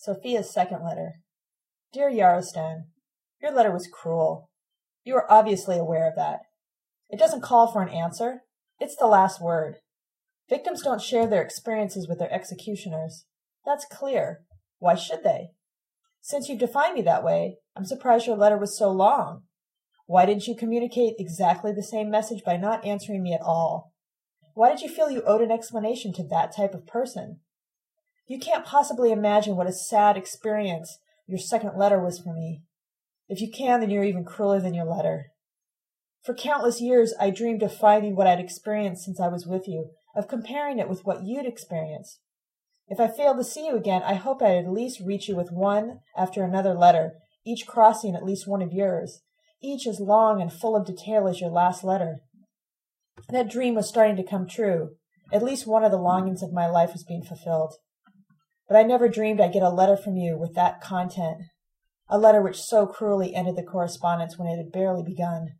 Sophia's second letter. Dear Yarostan, your letter was cruel. You are obviously aware of that. It doesn't call for an answer. It's the last word. Victims don't share their experiences with their executioners. That's clear. Why should they? Since you've defined me that way, I'm surprised your letter was so long. Why didn't you communicate exactly the same message by not answering me at all? Why did you feel you owed an explanation to that type of person? You can't possibly imagine what a sad experience your second letter was for me. If you can, then you're even crueler than your letter. For countless years, I dreamed of finding what I'd experienced since I was with you, of comparing it with what you'd experienced. If I failed to see you again, I hope I'd at least reach you with one after another letter, each crossing at least one of yours, each as long and full of detail as your last letter. That dream was starting to come true. At least one of the longings of my life was being fulfilled. But I never dreamed I'd get a letter from you with that content, a letter which so cruelly ended the correspondence when it had barely begun.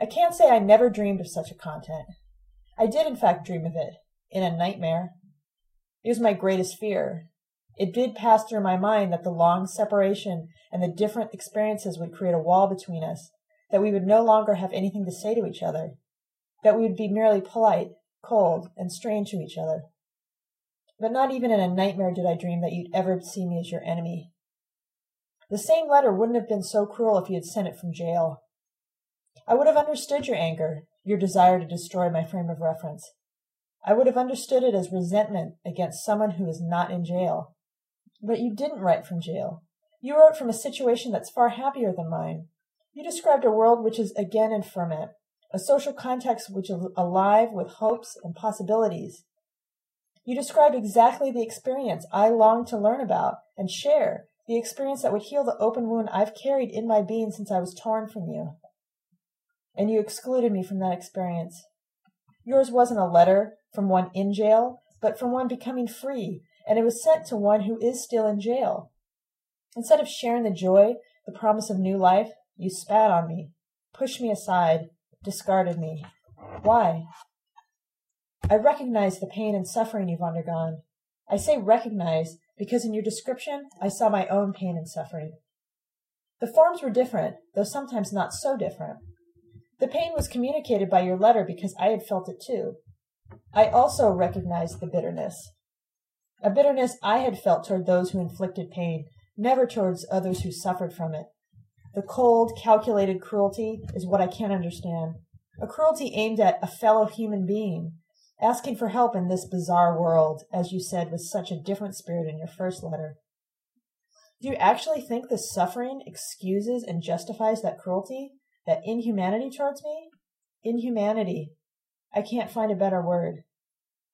I can't say I never dreamed of such a content. I did, in fact, dream of it, in a nightmare. It was my greatest fear. It did pass through my mind that the long separation and the different experiences would create a wall between us, that we would no longer have anything to say to each other, that we would be merely polite, cold, and strange to each other. But not even in a nightmare did I dream that you'd ever see me as your enemy. The same letter wouldn't have been so cruel if you had sent it from jail. I would have understood your anger, your desire to destroy my frame of reference. I would have understood it as resentment against someone who is not in jail. But you didn't write from jail. You wrote from a situation that's far happier than mine. You described a world which is again in ferment, a social context which is alive with hopes and possibilities. You described exactly the experience I long to learn about and share, the experience that would heal the open wound I've carried in my being since I was torn from you. And you excluded me from that experience. Yours wasn't a letter from one in jail, but from one becoming free, and it was sent to one who is still in jail. Instead of sharing the joy, the promise of new life, you spat on me, pushed me aside, discarded me. Why? I recognize the pain and suffering you've undergone. I say recognize because in your description I saw my own pain and suffering. The forms were different, though sometimes not so different. The pain was communicated by your letter because I had felt it too. I also recognized the bitterness. A bitterness I had felt toward those who inflicted pain, never towards others who suffered from it. The cold, calculated cruelty is what I can't understand. A cruelty aimed at a fellow human being, asking for help in this bizarre world, as you said with such a different spirit in your first letter. Do you actually think the suffering excuses and justifies that cruelty, that inhumanity towards me? Inhumanity. I can't find a better word.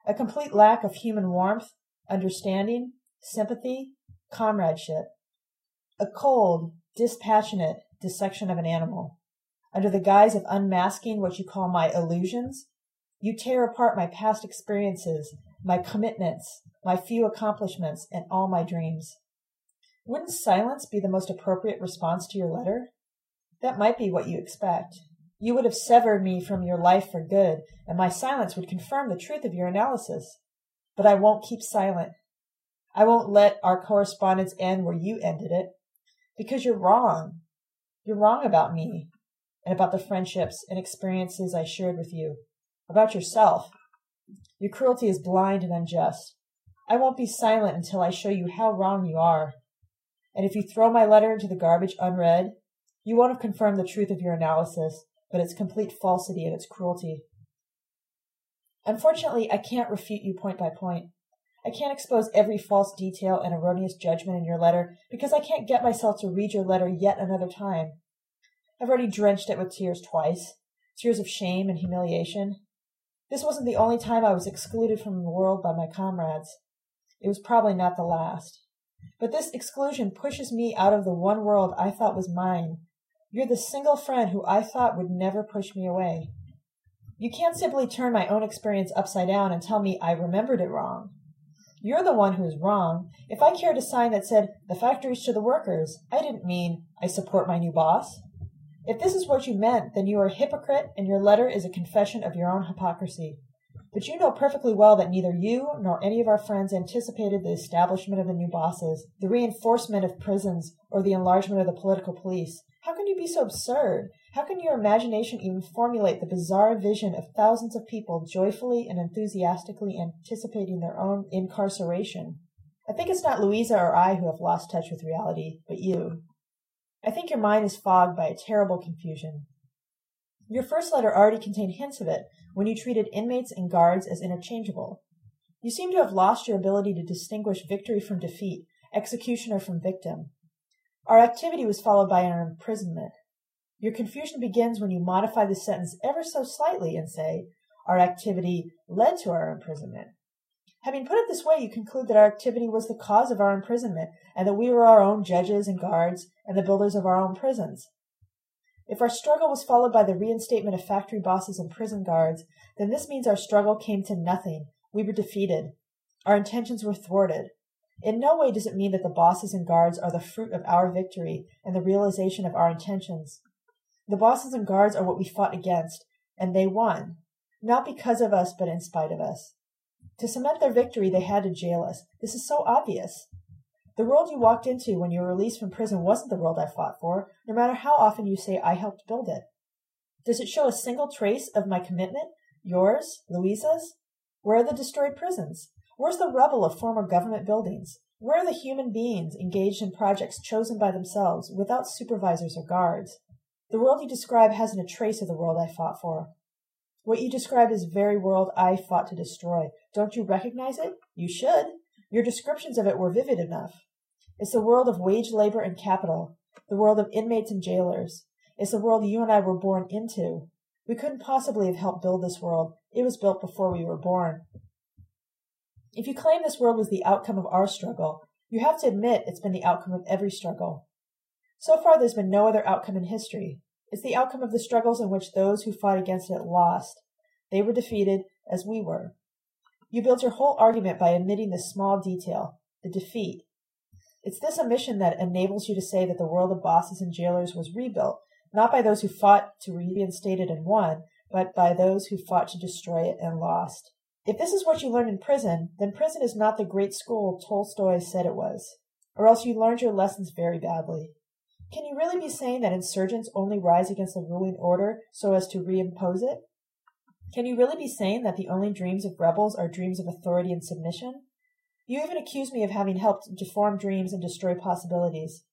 A complete lack of human warmth, understanding, sympathy, comradeship. A cold, dispassionate dissection of an animal. Under the guise of unmasking what you call my illusions, you tear apart my past experiences, my commitments, my few accomplishments, and all my dreams. Wouldn't silence be the most appropriate response to your letter? That might be what you expect. You would have severed me from your life for good, and my silence would confirm the truth of your analysis. But I won't keep silent. I won't let our correspondence end where you ended it, because you're wrong. You're wrong about me, and about the friendships and experiences I shared with you about yourself. Your cruelty is blind and unjust. I won't be silent until I show you how wrong you are. And if you throw my letter into the garbage unread, you won't have confirmed the truth of your analysis, but its complete falsity and its cruelty. Unfortunately, I can't refute you point by point. I can't expose every false detail and erroneous judgment in your letter because I can't get myself to read your letter yet another time. I've already drenched it with tears twice, tears of shame and humiliation, this wasn't the only time I was excluded from the world by my comrades. It was probably not the last. But this exclusion pushes me out of the one world I thought was mine. You're the single friend who I thought would never push me away. You can't simply turn my own experience upside down and tell me I remembered it wrong. You're the one who's wrong. If I carried a sign that said, the factories to the workers, I didn't mean, I support my new boss. If this is what you meant, then you are a hypocrite and your letter is a confession of your own hypocrisy. But you know perfectly well that neither you nor any of our friends anticipated the establishment of the new bosses, the reinforcement of prisons, or the enlargement of the political police. How can you be so absurd? How can your imagination even formulate the bizarre vision of thousands of people joyfully and enthusiastically anticipating their own incarceration? I think it's not Louisa or I who have lost touch with reality, but you. I think your mind is fogged by a terrible confusion. Your first letter already contained hints of it when you treated inmates and guards as interchangeable. You seem to have lost your ability to distinguish victory from defeat, executioner from victim. Our activity was followed by our imprisonment. Your confusion begins when you modify the sentence ever so slightly and say, Our activity led to our imprisonment. Having put it this way, you conclude that our activity was the cause of our imprisonment, and that we were our own judges and guards, and the builders of our own prisons. If our struggle was followed by the reinstatement of factory bosses and prison guards, then this means our struggle came to nothing. We were defeated. Our intentions were thwarted. In no way does it mean that the bosses and guards are the fruit of our victory and the realization of our intentions. The bosses and guards are what we fought against, and they won, not because of us, but in spite of us. To cement their victory, they had to jail us. This is so obvious. The world you walked into when you were released from prison wasn't the world I fought for, no matter how often you say I helped build it. Does it show a single trace of my commitment? Yours? Louisa's? Where are the destroyed prisons? Where's the rubble of former government buildings? Where are the human beings engaged in projects chosen by themselves without supervisors or guards? The world you describe hasn't a trace of the world I fought for. What you describe is very world I fought to destroy. Don't you recognize it? You should. Your descriptions of it were vivid enough. It's the world of wage labor and capital, the world of inmates and jailers. It's the world you and I were born into. We couldn't possibly have helped build this world. It was built before we were born. If you claim this world was the outcome of our struggle, you have to admit it's been the outcome of every struggle. So far, there's been no other outcome in history. It's the outcome of the struggles in which those who fought against it lost. They were defeated, as we were. You build your whole argument by omitting this small detail, the defeat. It's this omission that enables you to say that the world of bosses and jailers was rebuilt, not by those who fought to reinstate it and won, but by those who fought to destroy it and lost. If this is what you learned in prison, then prison is not the great school Tolstoy said it was, or else you learned your lessons very badly. Can you really be saying that insurgents only rise against the ruling order so as to reimpose it? Can you really be saying that the only dreams of rebels are dreams of authority and submission? You even accuse me of having helped deform dreams and destroy possibilities.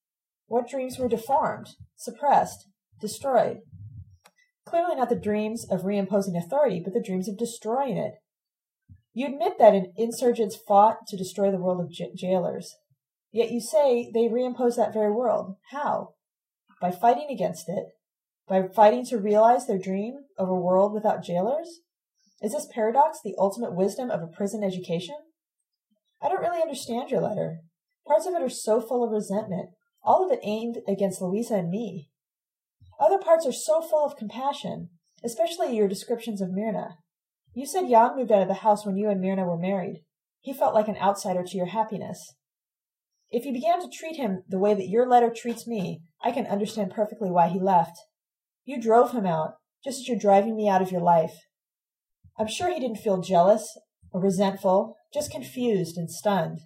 What dreams were deformed, suppressed, destroyed? Clearly not the dreams of reimposing authority, but the dreams of destroying it. You admit that insurgents fought to destroy the world of j- jailers. Yet you say they reimpose that very world. How? By fighting against it, by fighting to realize their dream of a world without jailers? Is this paradox the ultimate wisdom of a prison education? I don't really understand your letter. Parts of it are so full of resentment, all of it aimed against Louisa and me. Other parts are so full of compassion, especially your descriptions of Myrna. You said Jan moved out of the house when you and Myrna were married. He felt like an outsider to your happiness. If you began to treat him the way that your letter treats me, I can understand perfectly why he left. You drove him out, just as you're driving me out of your life. I'm sure he didn't feel jealous or resentful, just confused and stunned.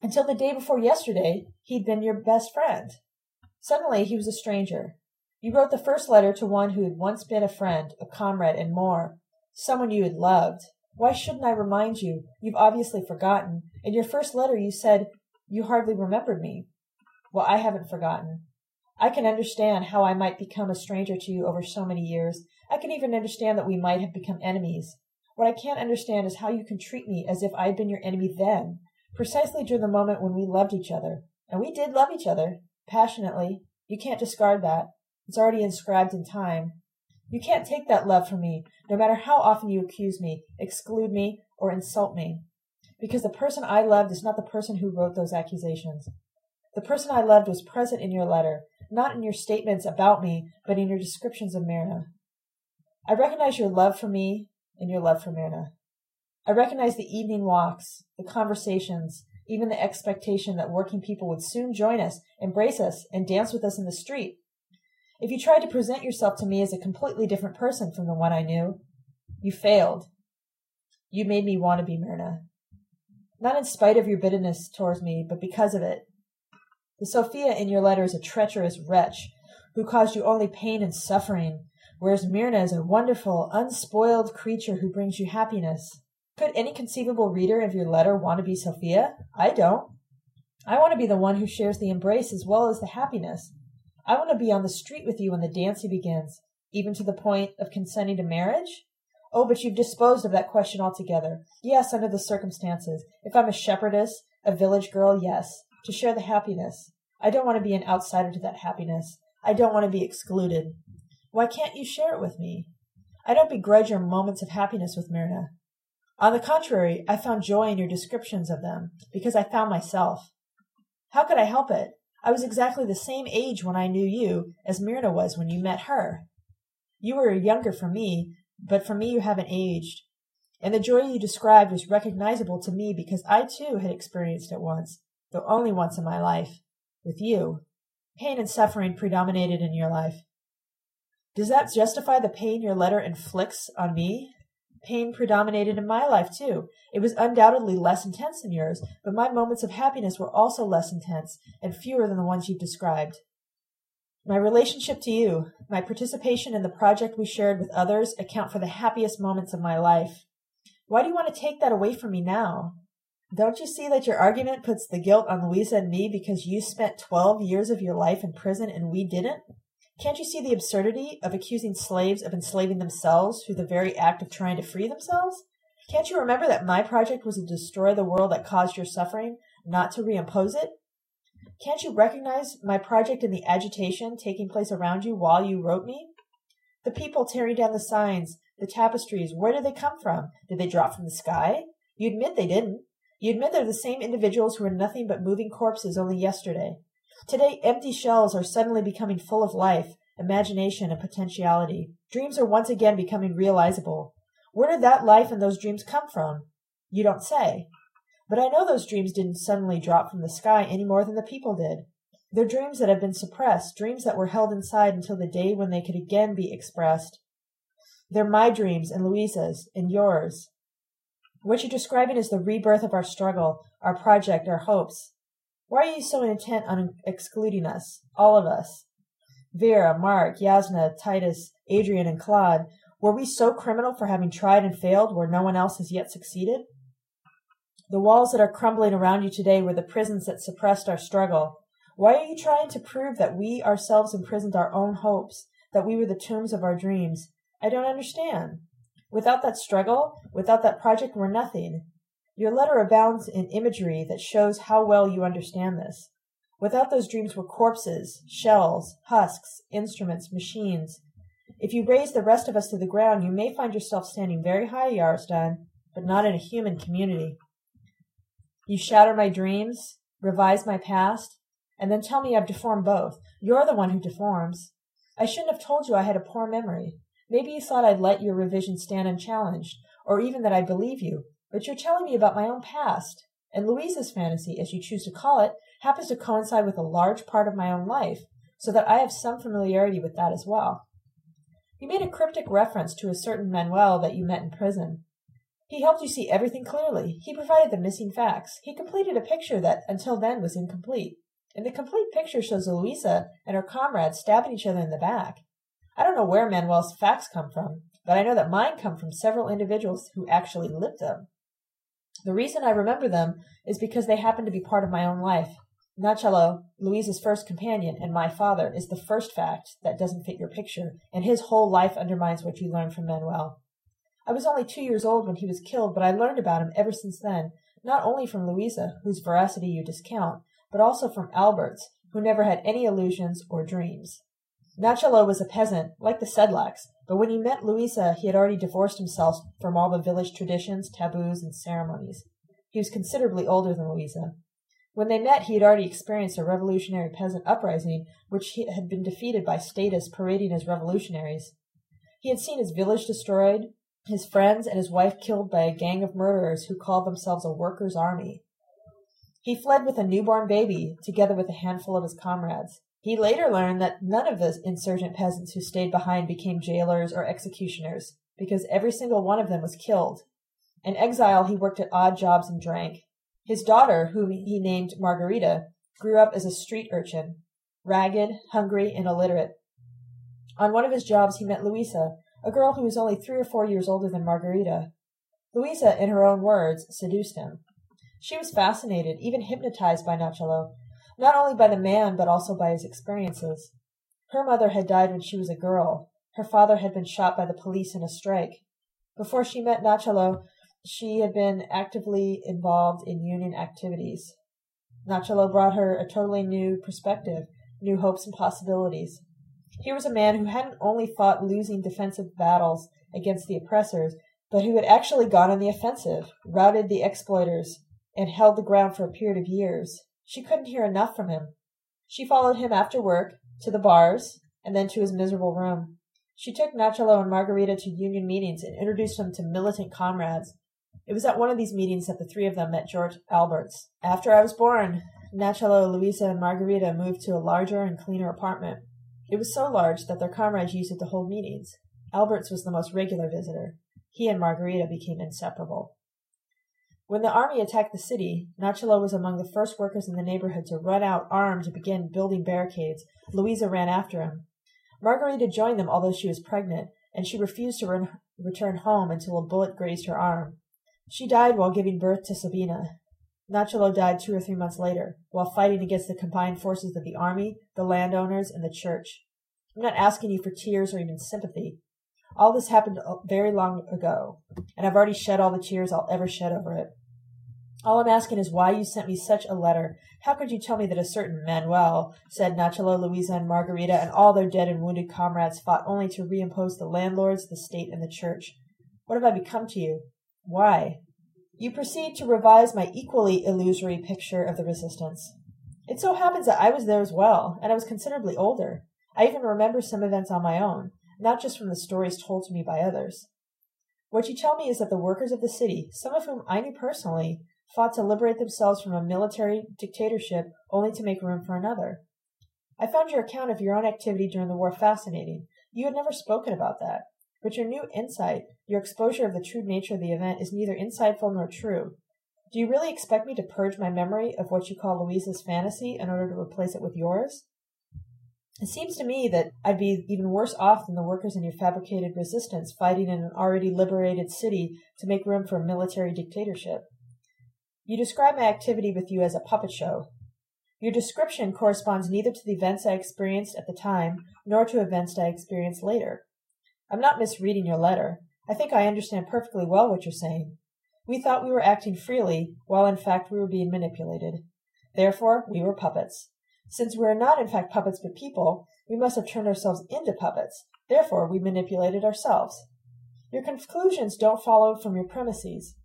Until the day before yesterday, he'd been your best friend. Suddenly, he was a stranger. You wrote the first letter to one who had once been a friend, a comrade, and more, someone you had loved. Why shouldn't I remind you? You've obviously forgotten. In your first letter, you said you hardly remembered me. Well, I haven't forgotten. I can understand how I might become a stranger to you over so many years. I can even understand that we might have become enemies. What I can't understand is how you can treat me as if I'd been your enemy then, precisely during the moment when we loved each other. And we did love each other, passionately. You can't discard that. It's already inscribed in time. You can't take that love from me, no matter how often you accuse me, exclude me, or insult me. Because the person I loved is not the person who wrote those accusations. The person I loved was present in your letter, not in your statements about me, but in your descriptions of Myrna. I recognize your love for me and your love for Myrna. I recognize the evening walks, the conversations, even the expectation that working people would soon join us, embrace us, and dance with us in the street. If you tried to present yourself to me as a completely different person from the one I knew, you failed. You made me want to be Myrna. Not in spite of your bitterness towards me, but because of it. The Sophia in your letter is a treacherous wretch who caused you only pain and suffering, whereas Myrna is a wonderful, unspoiled creature who brings you happiness. Could any conceivable reader of your letter want to be Sophia? I don't. I want to be the one who shares the embrace as well as the happiness. I want to be on the street with you when the dancing begins, even to the point of consenting to marriage? Oh, but you've disposed of that question altogether. Yes, under the circumstances. If I'm a shepherdess, a village girl, yes. To share the happiness. I don't want to be an outsider to that happiness. I don't want to be excluded. Why can't you share it with me? I don't begrudge your moments of happiness with Myrna. On the contrary, I found joy in your descriptions of them, because I found myself. How could I help it? I was exactly the same age when I knew you as Myrna was when you met her. You were younger for me, but for me you haven't aged. And the joy you described was recognizable to me because I too had experienced it once, though only once in my life, with you. Pain and suffering predominated in your life. Does that justify the pain your letter inflicts on me? Pain predominated in my life too. It was undoubtedly less intense than yours, but my moments of happiness were also less intense and fewer than the ones you've described. My relationship to you, my participation in the project we shared with others account for the happiest moments of my life. Why do you want to take that away from me now? Don't you see that your argument puts the guilt on Louisa and me because you spent 12 years of your life in prison and we didn't? Can't you see the absurdity of accusing slaves of enslaving themselves through the very act of trying to free themselves? Can't you remember that my project was to destroy the world that caused your suffering, not to reimpose it? Can't you recognize my project in the agitation taking place around you while you wrote me? The people tearing down the signs, the tapestries, where did they come from? Did they drop from the sky? You admit they didn't. You admit they're the same individuals who were nothing but moving corpses only yesterday. Today, empty shells are suddenly becoming full of life, imagination, and potentiality. Dreams are once again becoming realizable. Where did that life and those dreams come from? You don't say. But I know those dreams didn't suddenly drop from the sky any more than the people did. They're dreams that have been suppressed, dreams that were held inside until the day when they could again be expressed. They're my dreams and Louisa's and yours. What you're describing is the rebirth of our struggle, our project, our hopes. Why are you so intent on excluding us, all of us? Vera, Mark, Yasna, Titus, Adrian, and Claude, were we so criminal for having tried and failed where no one else has yet succeeded? The walls that are crumbling around you today were the prisons that suppressed our struggle. Why are you trying to prove that we ourselves imprisoned our own hopes, that we were the tombs of our dreams? I don't understand. Without that struggle, without that project, we're nothing. Your letter abounds in imagery that shows how well you understand this. Without those dreams were corpses, shells, husks, instruments, machines. If you raze the rest of us to the ground, you may find yourself standing very high, Yarostan, but not in a human community. You shatter my dreams, revise my past, and then tell me I've deformed both. You're the one who deforms. I shouldn't have told you I had a poor memory. Maybe you thought I'd let your revision stand unchallenged, or even that I'd believe you, but you're telling me about my own past. And Louisa's fantasy, as you choose to call it, happens to coincide with a large part of my own life, so that I have some familiarity with that as well. You made a cryptic reference to a certain Manuel that you met in prison. He helped you see everything clearly. He provided the missing facts. He completed a picture that, until then, was incomplete. And the complete picture shows Louisa and her comrades stabbing each other in the back. I don't know where Manuel's facts come from, but I know that mine come from several individuals who actually lived them. The reason I remember them is because they happen to be part of my own life. Nachalo, Louisa's first companion, and my father is the first fact that doesn't fit your picture, and his whole life undermines what you learned from Manuel. I was only two years old when he was killed, but I learned about him ever since then, not only from Louisa, whose veracity you discount, but also from Alberts, who never had any illusions or dreams. Nachalo was a peasant, like the Sedlaks, but when he met Louisa, he had already divorced himself from all the village traditions, taboos, and ceremonies. He was considerably older than Louisa. When they met, he had already experienced a revolutionary peasant uprising, which had been defeated by statists parading as revolutionaries. He had seen his village destroyed, his friends and his wife killed by a gang of murderers who called themselves a workers' army. He fled with a newborn baby, together with a handful of his comrades. He later learned that none of the insurgent peasants who stayed behind became jailers or executioners, because every single one of them was killed. In exile, he worked at odd jobs and drank. His daughter, whom he named Margarita, grew up as a street urchin, ragged, hungry, and illiterate. On one of his jobs, he met Louisa, a girl who was only three or four years older than Margarita. Louisa, in her own words, seduced him. She was fascinated, even hypnotized by Nachalo, not only by the man, but also by his experiences. Her mother had died when she was a girl. Her father had been shot by the police in a strike. Before she met Nachalo, she had been actively involved in union activities. Nachalo brought her a totally new perspective, new hopes and possibilities. Here was a man who hadn't only fought losing defensive battles against the oppressors, but who had actually gone on the offensive, routed the exploiters, and held the ground for a period of years. She couldn't hear enough from him. She followed him after work, to the bars, and then to his miserable room. She took Nachalo and Margarita to union meetings and introduced them to militant comrades. It was at one of these meetings that the three of them met George Alberts. After I was born, Nachalo, Luisa, and Margarita moved to a larger and cleaner apartment. It was so large that their comrades used it to hold meetings. Alberts was the most regular visitor. He and Margarita became inseparable. When the army attacked the city, Nachalo was among the first workers in the neighborhood to run out armed to begin building barricades. Louisa ran after him. Margarita joined them although she was pregnant, and she refused to re- return home until a bullet grazed her arm. She died while giving birth to Sabina. Nachalo died two or three months later, while fighting against the combined forces of the army, the landowners, and the church. I'm not asking you for tears or even sympathy. All this happened uh, very long ago, and I've already shed all the tears I'll ever shed over it. All I'm asking is why you sent me such a letter. How could you tell me that a certain Manuel, said Nachalo, Louisa, and Margarita, and all their dead and wounded comrades fought only to reimpose the landlords, the state, and the church? What have I become to you? Why? You proceed to revise my equally illusory picture of the resistance. It so happens that I was there as well, and I was considerably older. I even remember some events on my own, not just from the stories told to me by others. What you tell me is that the workers of the city, some of whom I knew personally, fought to liberate themselves from a military dictatorship only to make room for another. I found your account of your own activity during the war fascinating. You had never spoken about that. But your new insight, your exposure of the true nature of the event, is neither insightful nor true. Do you really expect me to purge my memory of what you call Louisa's fantasy in order to replace it with yours? It seems to me that I'd be even worse off than the workers in your fabricated resistance fighting in an already liberated city to make room for a military dictatorship. You describe my activity with you as a puppet show. Your description corresponds neither to the events I experienced at the time nor to events I experienced later. I'm not misreading your letter. I think I understand perfectly well what you're saying. We thought we were acting freely, while in fact we were being manipulated. Therefore, we were puppets. Since we are not in fact puppets but people, we must have turned ourselves into puppets. Therefore, we manipulated ourselves. Your conclusions don't follow from your premises.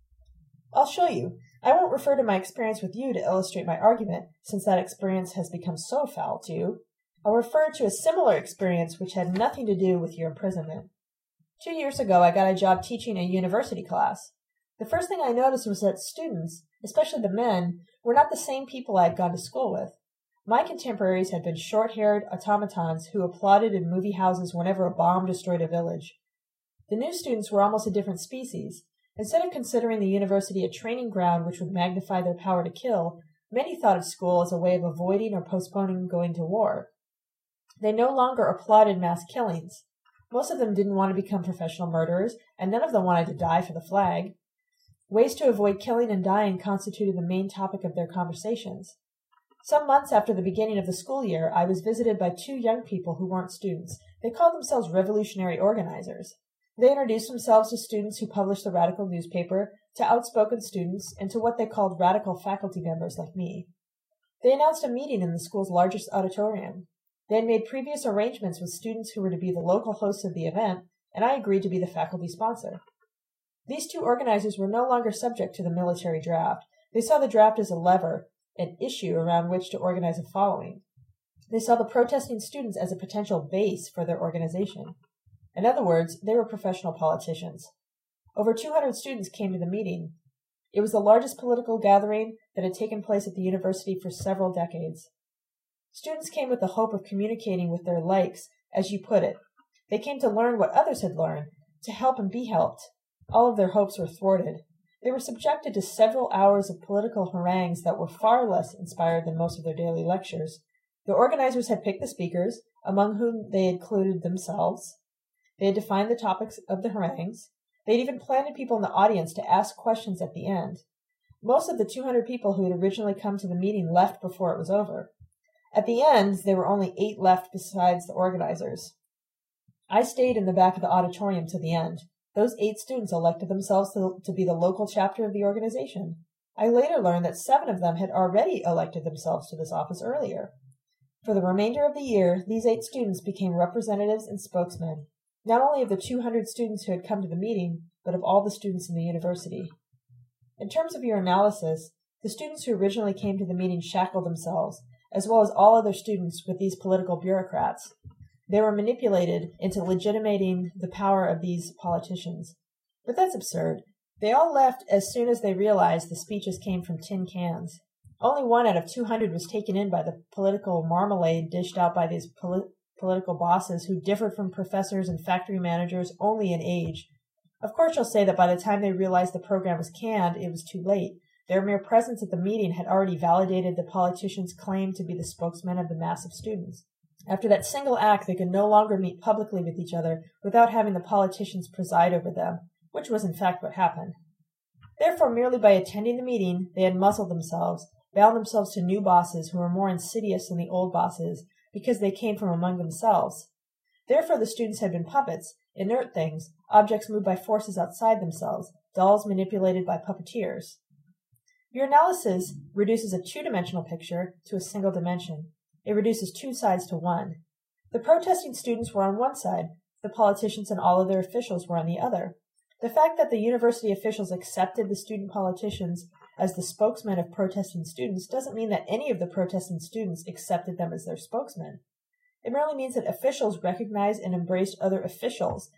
I'll show you. I won't refer to my experience with you to illustrate my argument, since that experience has become so foul to you. I'll refer to a similar experience which had nothing to do with your imprisonment. Two years ago, I got a job teaching a university class. The first thing I noticed was that students, especially the men, were not the same people I had gone to school with. My contemporaries had been short haired automatons who applauded in movie houses whenever a bomb destroyed a village. The new students were almost a different species. Instead of considering the university a training ground which would magnify their power to kill, many thought of school as a way of avoiding or postponing going to war. They no longer applauded mass killings. Most of them didn't want to become professional murderers, and none of them wanted to die for the flag. Ways to avoid killing and dying constituted the main topic of their conversations. Some months after the beginning of the school year, I was visited by two young people who weren't students. They called themselves revolutionary organizers. They introduced themselves to students who published the radical newspaper, to outspoken students, and to what they called radical faculty members like me. They announced a meeting in the school's largest auditorium. They had made previous arrangements with students who were to be the local hosts of the event, and I agreed to be the faculty sponsor. These two organizers were no longer subject to the military draft. They saw the draft as a lever, an issue around which to organize a following. They saw the protesting students as a potential base for their organization. In other words, they were professional politicians. Over 200 students came to the meeting. It was the largest political gathering that had taken place at the university for several decades. Students came with the hope of communicating with their likes, as you put it. They came to learn what others had learned, to help and be helped. All of their hopes were thwarted. They were subjected to several hours of political harangues that were far less inspired than most of their daily lectures. The organizers had picked the speakers, among whom they included themselves. They had defined the topics of the harangues. They had even planted people in the audience to ask questions at the end. Most of the 200 people who had originally come to the meeting left before it was over. At the end, there were only eight left besides the organizers. I stayed in the back of the auditorium to the end. Those eight students elected themselves to, to be the local chapter of the organization. I later learned that seven of them had already elected themselves to this office earlier. For the remainder of the year, these eight students became representatives and spokesmen, not only of the 200 students who had come to the meeting, but of all the students in the university. In terms of your analysis, the students who originally came to the meeting shackled themselves, as well as all other students, with these political bureaucrats. They were manipulated into legitimating the power of these politicians. But that's absurd. They all left as soon as they realized the speeches came from tin cans. Only one out of 200 was taken in by the political marmalade dished out by these poli- political bosses who differed from professors and factory managers only in age. Of course, you'll say that by the time they realized the program was canned, it was too late. Their mere presence at the meeting had already validated the politicians' claim to be the spokesman of the mass of students. After that single act, they could no longer meet publicly with each other without having the politicians preside over them, which was in fact what happened. Therefore, merely by attending the meeting, they had muzzled themselves, bound themselves to new bosses who were more insidious than the old bosses, because they came from among themselves. Therefore, the students had been puppets, inert things, objects moved by forces outside themselves, dolls manipulated by puppeteers. Your analysis reduces a two dimensional picture to a single dimension. It reduces two sides to one. The protesting students were on one side, the politicians and all of their officials were on the other. The fact that the university officials accepted the student politicians as the spokesmen of protesting students doesn't mean that any of the protesting students accepted them as their spokesmen. It merely means that officials recognized and embraced other officials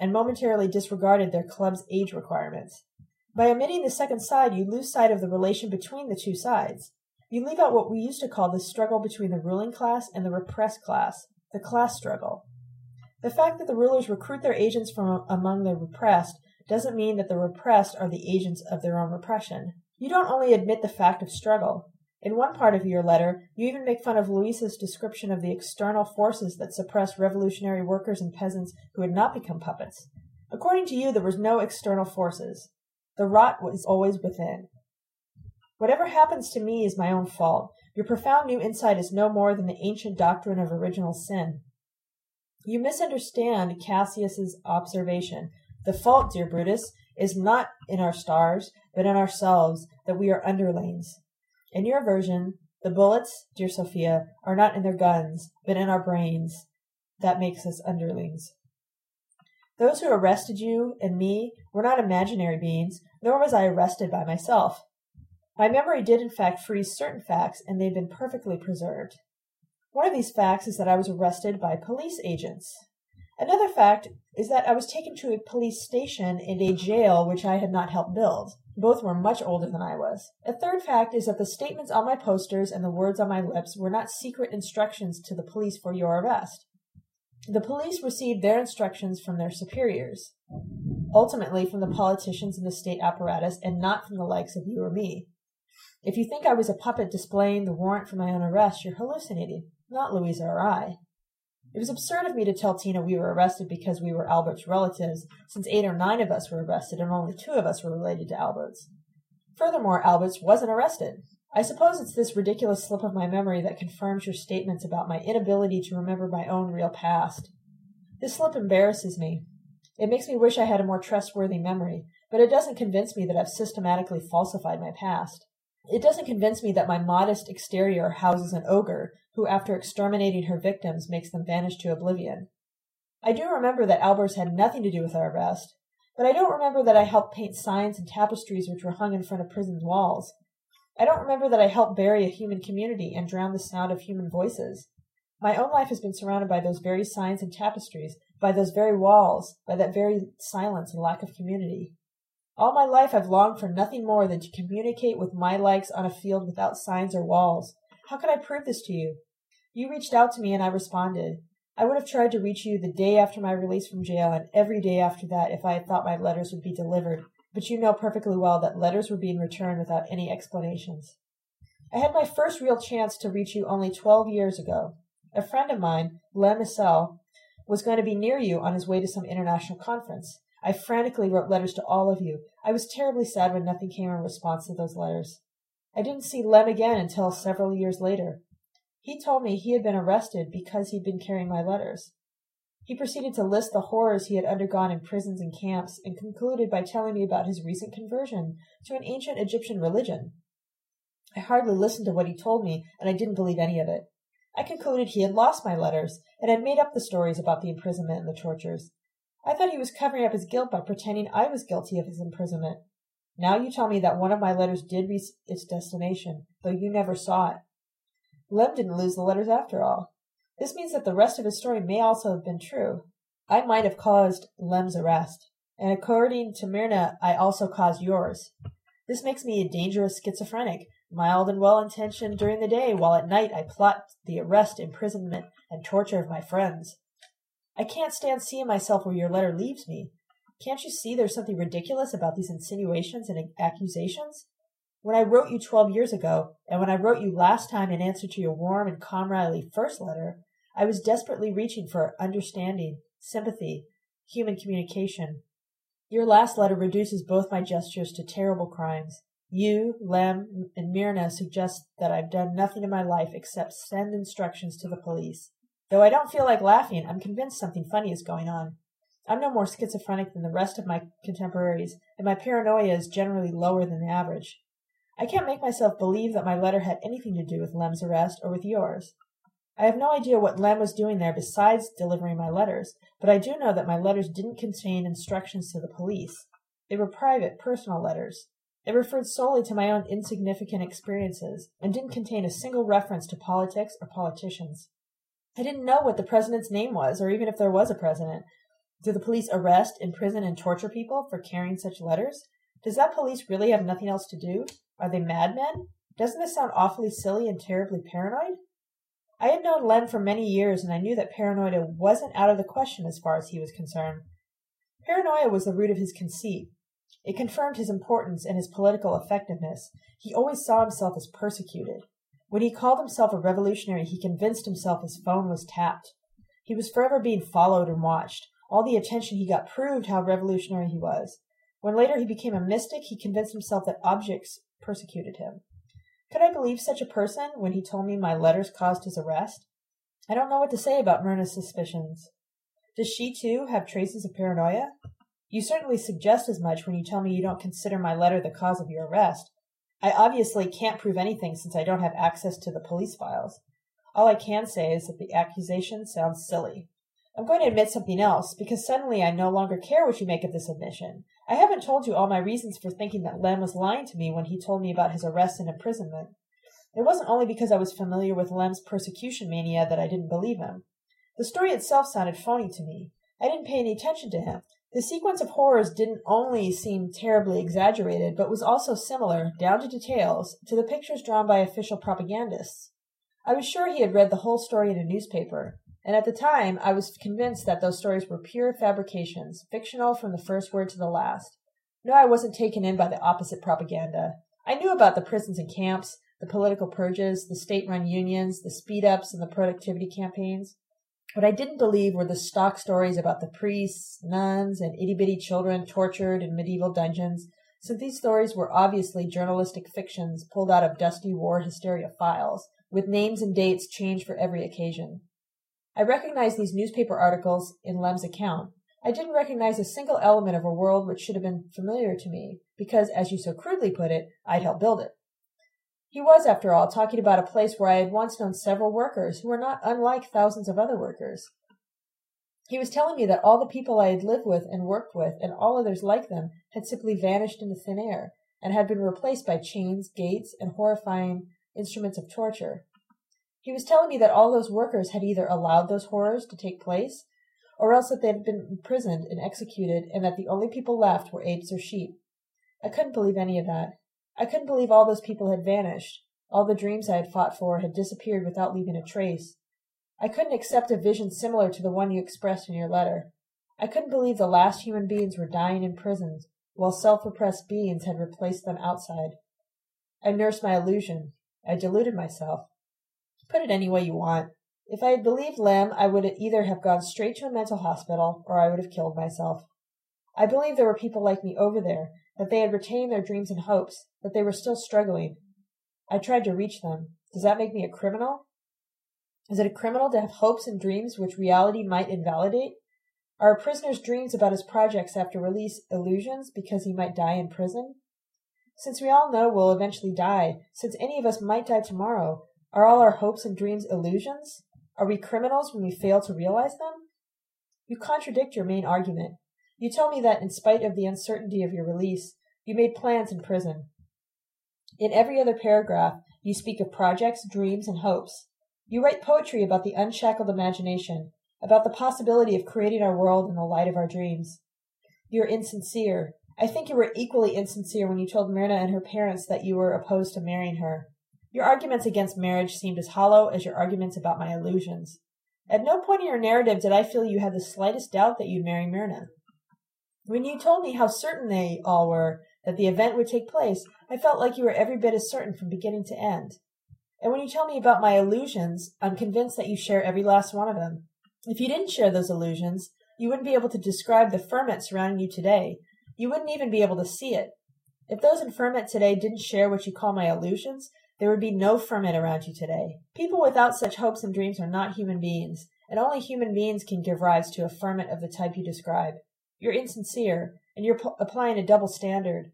and momentarily disregarded their club's age requirements. By omitting the second side, you lose sight of the relation between the two sides. You leave out what we used to call the struggle between the ruling class and the repressed class, the class struggle. The fact that the rulers recruit their agents from among the repressed doesn't mean that the repressed are the agents of their own repression. You don't only admit the fact of struggle. In one part of your letter, you even make fun of Louisa's description of the external forces that suppressed revolutionary workers and peasants who had not become puppets. According to you, there was no external forces. The rot is always within. Whatever happens to me is my own fault. Your profound new insight is no more than the ancient doctrine of original sin. You misunderstand Cassius's observation. The fault, dear Brutus, is not in our stars, but in ourselves, that we are underlings. In your version, the bullets, dear Sophia, are not in their guns, but in our brains. That makes us underlings. Those who arrested you and me were not imaginary beings, nor was I arrested by myself. My memory did in fact freeze certain facts, and they've been perfectly preserved. One of these facts is that I was arrested by police agents. Another fact is that I was taken to a police station and a jail which I had not helped build. Both were much older than I was. A third fact is that the statements on my posters and the words on my lips were not secret instructions to the police for your arrest. The police received their instructions from their superiors, ultimately from the politicians in the state apparatus, and not from the likes of you or me. If you think I was a puppet displaying the warrant for my own arrest, you're hallucinating, not Louisa or I. It was absurd of me to tell Tina we were arrested because we were Alberts' relatives, since eight or nine of us were arrested and only two of us were related to Alberts. Furthermore, Alberts wasn't arrested. I suppose it's this ridiculous slip of my memory that confirms your statements about my inability to remember my own real past. This slip embarrasses me. It makes me wish I had a more trustworthy memory, but it doesn't convince me that I've systematically falsified my past. It doesn't convince me that my modest exterior houses an ogre who, after exterminating her victims, makes them vanish to oblivion. I do remember that Alberts had nothing to do with our arrest, but I don't remember that I helped paint signs and tapestries which were hung in front of prison walls. I don't remember that I helped bury a human community and drown the sound of human voices. My own life has been surrounded by those very signs and tapestries, by those very walls, by that very silence and lack of community. All my life I've longed for nothing more than to communicate with my likes on a field without signs or walls. How could I prove this to you? You reached out to me and I responded. I would have tried to reach you the day after my release from jail and every day after that if I had thought my letters would be delivered. But you know perfectly well that letters were being returned without any explanations. I had my first real chance to reach you only twelve years ago. A friend of mine, Lem Issel, was going to be near you on his way to some international conference. I frantically wrote letters to all of you. I was terribly sad when nothing came in response to those letters. I didn't see Lem again until several years later. He told me he had been arrested because he'd been carrying my letters. He proceeded to list the horrors he had undergone in prisons and camps and concluded by telling me about his recent conversion to an ancient Egyptian religion. I hardly listened to what he told me, and I didn't believe any of it. I concluded he had lost my letters and had made up the stories about the imprisonment and the tortures. I thought he was covering up his guilt by pretending I was guilty of his imprisonment. Now you tell me that one of my letters did reach its destination, though you never saw it. Lem didn't lose the letters after all. This means that the rest of his story may also have been true. I might have caused Lem's arrest, and according to Myrna, I also caused yours. This makes me a dangerous schizophrenic, mild and well intentioned during the day, while at night I plot the arrest, imprisonment, and torture of my friends. I can't stand seeing myself where your letter leaves me. Can't you see there's something ridiculous about these insinuations and accusations? When I wrote you twelve years ago, and when I wrote you last time in answer to your warm and comradely first letter, I was desperately reaching for understanding, sympathy, human communication. Your last letter reduces both my gestures to terrible crimes. You, Lem, and Myrna suggest that I've done nothing in my life except send instructions to the police. Though I don't feel like laughing, I'm convinced something funny is going on. I'm no more schizophrenic than the rest of my contemporaries, and my paranoia is generally lower than the average. I can't make myself believe that my letter had anything to do with Lem's arrest or with yours. I have no idea what Lem was doing there besides delivering my letters, but I do know that my letters didn't contain instructions to the police. They were private, personal letters. They referred solely to my own insignificant experiences and didn't contain a single reference to politics or politicians. I didn't know what the president's name was, or even if there was a president. Do the police arrest, imprison, and torture people for carrying such letters? Does that police really have nothing else to do? Are they madmen? Doesn't this sound awfully silly and terribly paranoid? I had known Lem for many years, and I knew that paranoia wasn't out of the question as far as he was concerned. Paranoia was the root of his conceit. It confirmed his importance and his political effectiveness. He always saw himself as persecuted. When he called himself a revolutionary, he convinced himself his phone was tapped. He was forever being followed and watched. All the attention he got proved how revolutionary he was. When later he became a mystic, he convinced himself that objects persecuted him. Could I believe such a person when he told me my letters caused his arrest? I don't know what to say about Myrna's suspicions. Does she, too, have traces of paranoia? You certainly suggest as much when you tell me you don't consider my letter the cause of your arrest. I obviously can't prove anything since I don't have access to the police files. All I can say is that the accusation sounds silly. I'm going to admit something else, because suddenly I no longer care what you make of this admission. I haven't told you all my reasons for thinking that Lem was lying to me when he told me about his arrest and imprisonment. It wasn't only because I was familiar with Lem's persecution mania that I didn't believe him. The story itself sounded phony to me. I didn't pay any attention to him. The sequence of horrors didn't only seem terribly exaggerated, but was also similar, down to details, to the pictures drawn by official propagandists. I was sure he had read the whole story in a newspaper, and at the time I was convinced that those stories were pure fabrications, fictional from the first word to the last. No, I wasn't taken in by the opposite propaganda. I knew about the prisons and camps, the political purges, the state run unions, the speed ups, and the productivity campaigns. What I didn't believe were the stock stories about the priests, nuns, and itty bitty children tortured in medieval dungeons, since these stories were obviously journalistic fictions pulled out of dusty war hysteria files, with names and dates changed for every occasion. I recognized these newspaper articles in Lem's account. I didn't recognize a single element of a world which should have been familiar to me, because, as you so crudely put it, I'd helped build it. He was, after all, talking about a place where I had once known several workers who were not unlike thousands of other workers. He was telling me that all the people I had lived with and worked with, and all others like them, had simply vanished into thin air, and had been replaced by chains, gates, and horrifying instruments of torture. He was telling me that all those workers had either allowed those horrors to take place, or else that they had been imprisoned and executed, and that the only people left were apes or sheep. I couldn't believe any of that. I couldn't believe all those people had vanished. All the dreams I had fought for had disappeared without leaving a trace. I couldn't accept a vision similar to the one you expressed in your letter. I couldn't believe the last human beings were dying in prisons, while self-repressed beings had replaced them outside. I nursed my illusion. I deluded myself. Put it any way you want. If I had believed Lem, I would either have gone straight to a mental hospital or I would have killed myself. I believe there were people like me over there, that they had retained their dreams and hopes, that they were still struggling. I tried to reach them. Does that make me a criminal? Is it a criminal to have hopes and dreams which reality might invalidate? Are a prisoner's dreams about his projects after release illusions because he might die in prison? Since we all know we'll eventually die, since any of us might die tomorrow, are all our hopes and dreams illusions? Are we criminals when we fail to realize them? You contradict your main argument. You tell me that in spite of the uncertainty of your release, you made plans in prison. In every other paragraph, you speak of projects, dreams, and hopes. You write poetry about the unshackled imagination, about the possibility of creating our world in the light of our dreams. You're insincere. I think you were equally insincere when you told Myrna and her parents that you were opposed to marrying her. Your arguments against marriage seemed as hollow as your arguments about my illusions. At no point in your narrative did I feel you had the slightest doubt that you'd marry Myrna. When you told me how certain they all were that the event would take place, I felt like you were every bit as certain from beginning to end. And when you tell me about my illusions, I'm convinced that you share every last one of them. If you didn't share those illusions, you wouldn't be able to describe the ferment surrounding you today. You wouldn't even be able to see it. If those in ferment today didn't share what you call my illusions, there would be no ferment around you today. People without such hopes and dreams are not human beings, and only human beings can give rise to a ferment of the type you describe. You're insincere, and you're p- applying a double standard.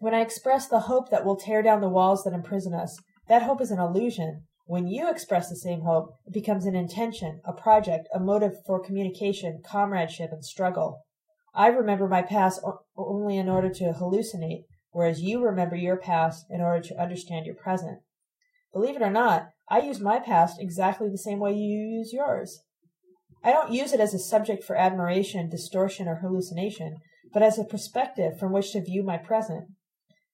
When I express the hope that will tear down the walls that imprison us, that hope is an illusion. When you express the same hope, it becomes an intention, a project, a motive for communication, comradeship, and struggle. I remember my past only in order to hallucinate, whereas you remember your past in order to understand your present. Believe it or not, I use my past exactly the same way you use yours. I don't use it as a subject for admiration, distortion, or hallucination, but as a perspective from which to view my present.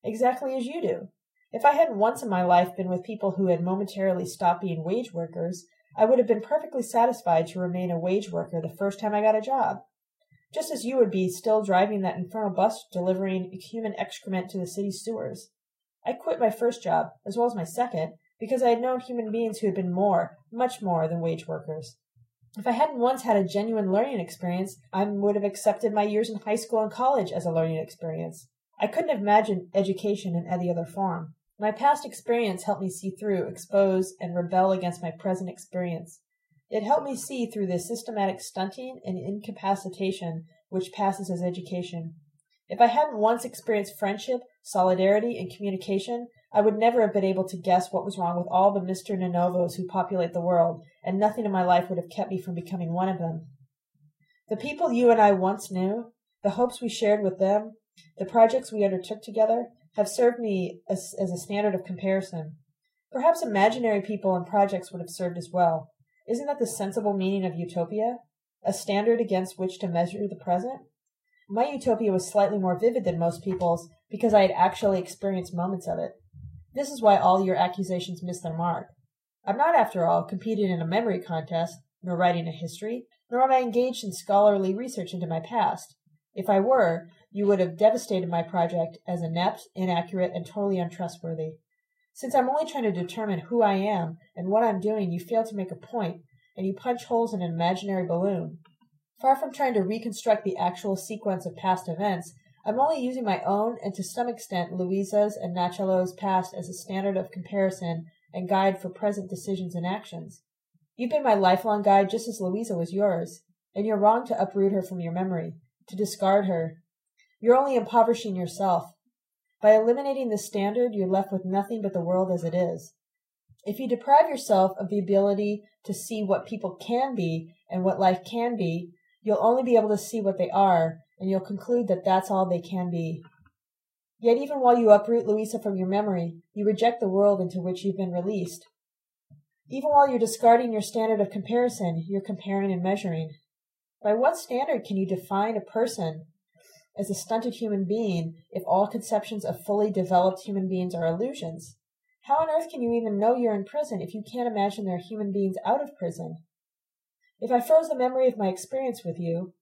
Exactly as you do. If I hadn't once in my life been with people who had momentarily stopped being wage workers, I would have been perfectly satisfied to remain a wage worker the first time I got a job. Just as you would be still driving that infernal bus delivering human excrement to the city sewers. I quit my first job, as well as my second, because I had known human beings who had been more, much more than wage workers. If I hadn't once had a genuine learning experience, I would have accepted my years in high school and college as a learning experience. I couldn't have imagined education in any other form. My past experience helped me see through, expose, and rebel against my present experience. It helped me see through the systematic stunting and incapacitation which passes as education. If I hadn't once experienced friendship, solidarity, and communication, I would never have been able to guess what was wrong with all the Mr. Nanovos who populate the world, and nothing in my life would have kept me from becoming one of them. The people you and I once knew, the hopes we shared with them, the projects we undertook together, have served me as, as a standard of comparison. Perhaps imaginary people and projects would have served as well. Isn't that the sensible meaning of utopia? A standard against which to measure the present? My utopia was slightly more vivid than most people's because I had actually experienced moments of it. This is why all your accusations miss their mark. I'm not, after all, competing in a memory contest, nor writing a history, nor am I engaged in scholarly research into my past. If I were, you would have devastated my project as inept, inaccurate, and totally untrustworthy. Since I'm only trying to determine who I am and what I'm doing, you fail to make a point, and you punch holes in an imaginary balloon. Far from trying to reconstruct the actual sequence of past events, I'm only using my own and to some extent Louisa's and Nachalo's past as a standard of comparison and guide for present decisions and actions. You've been my lifelong guide just as Louisa was yours, and you're wrong to uproot her from your memory, to discard her. You're only impoverishing yourself. By eliminating the standard, you're left with nothing but the world as it is. If you deprive yourself of the ability to see what people can be and what life can be, you'll only be able to see what they are, and you'll conclude that that's all they can be. Yet even while you uproot Louisa from your memory, you reject the world into which you've been released. Even while you're discarding your standard of comparison, you're comparing and measuring. By what standard can you define a person as a stunted human being if all conceptions of fully developed human beings are illusions? How on earth can you even know you're in prison if you can't imagine there are human beings out of prison? If I froze the memory of my experience with you,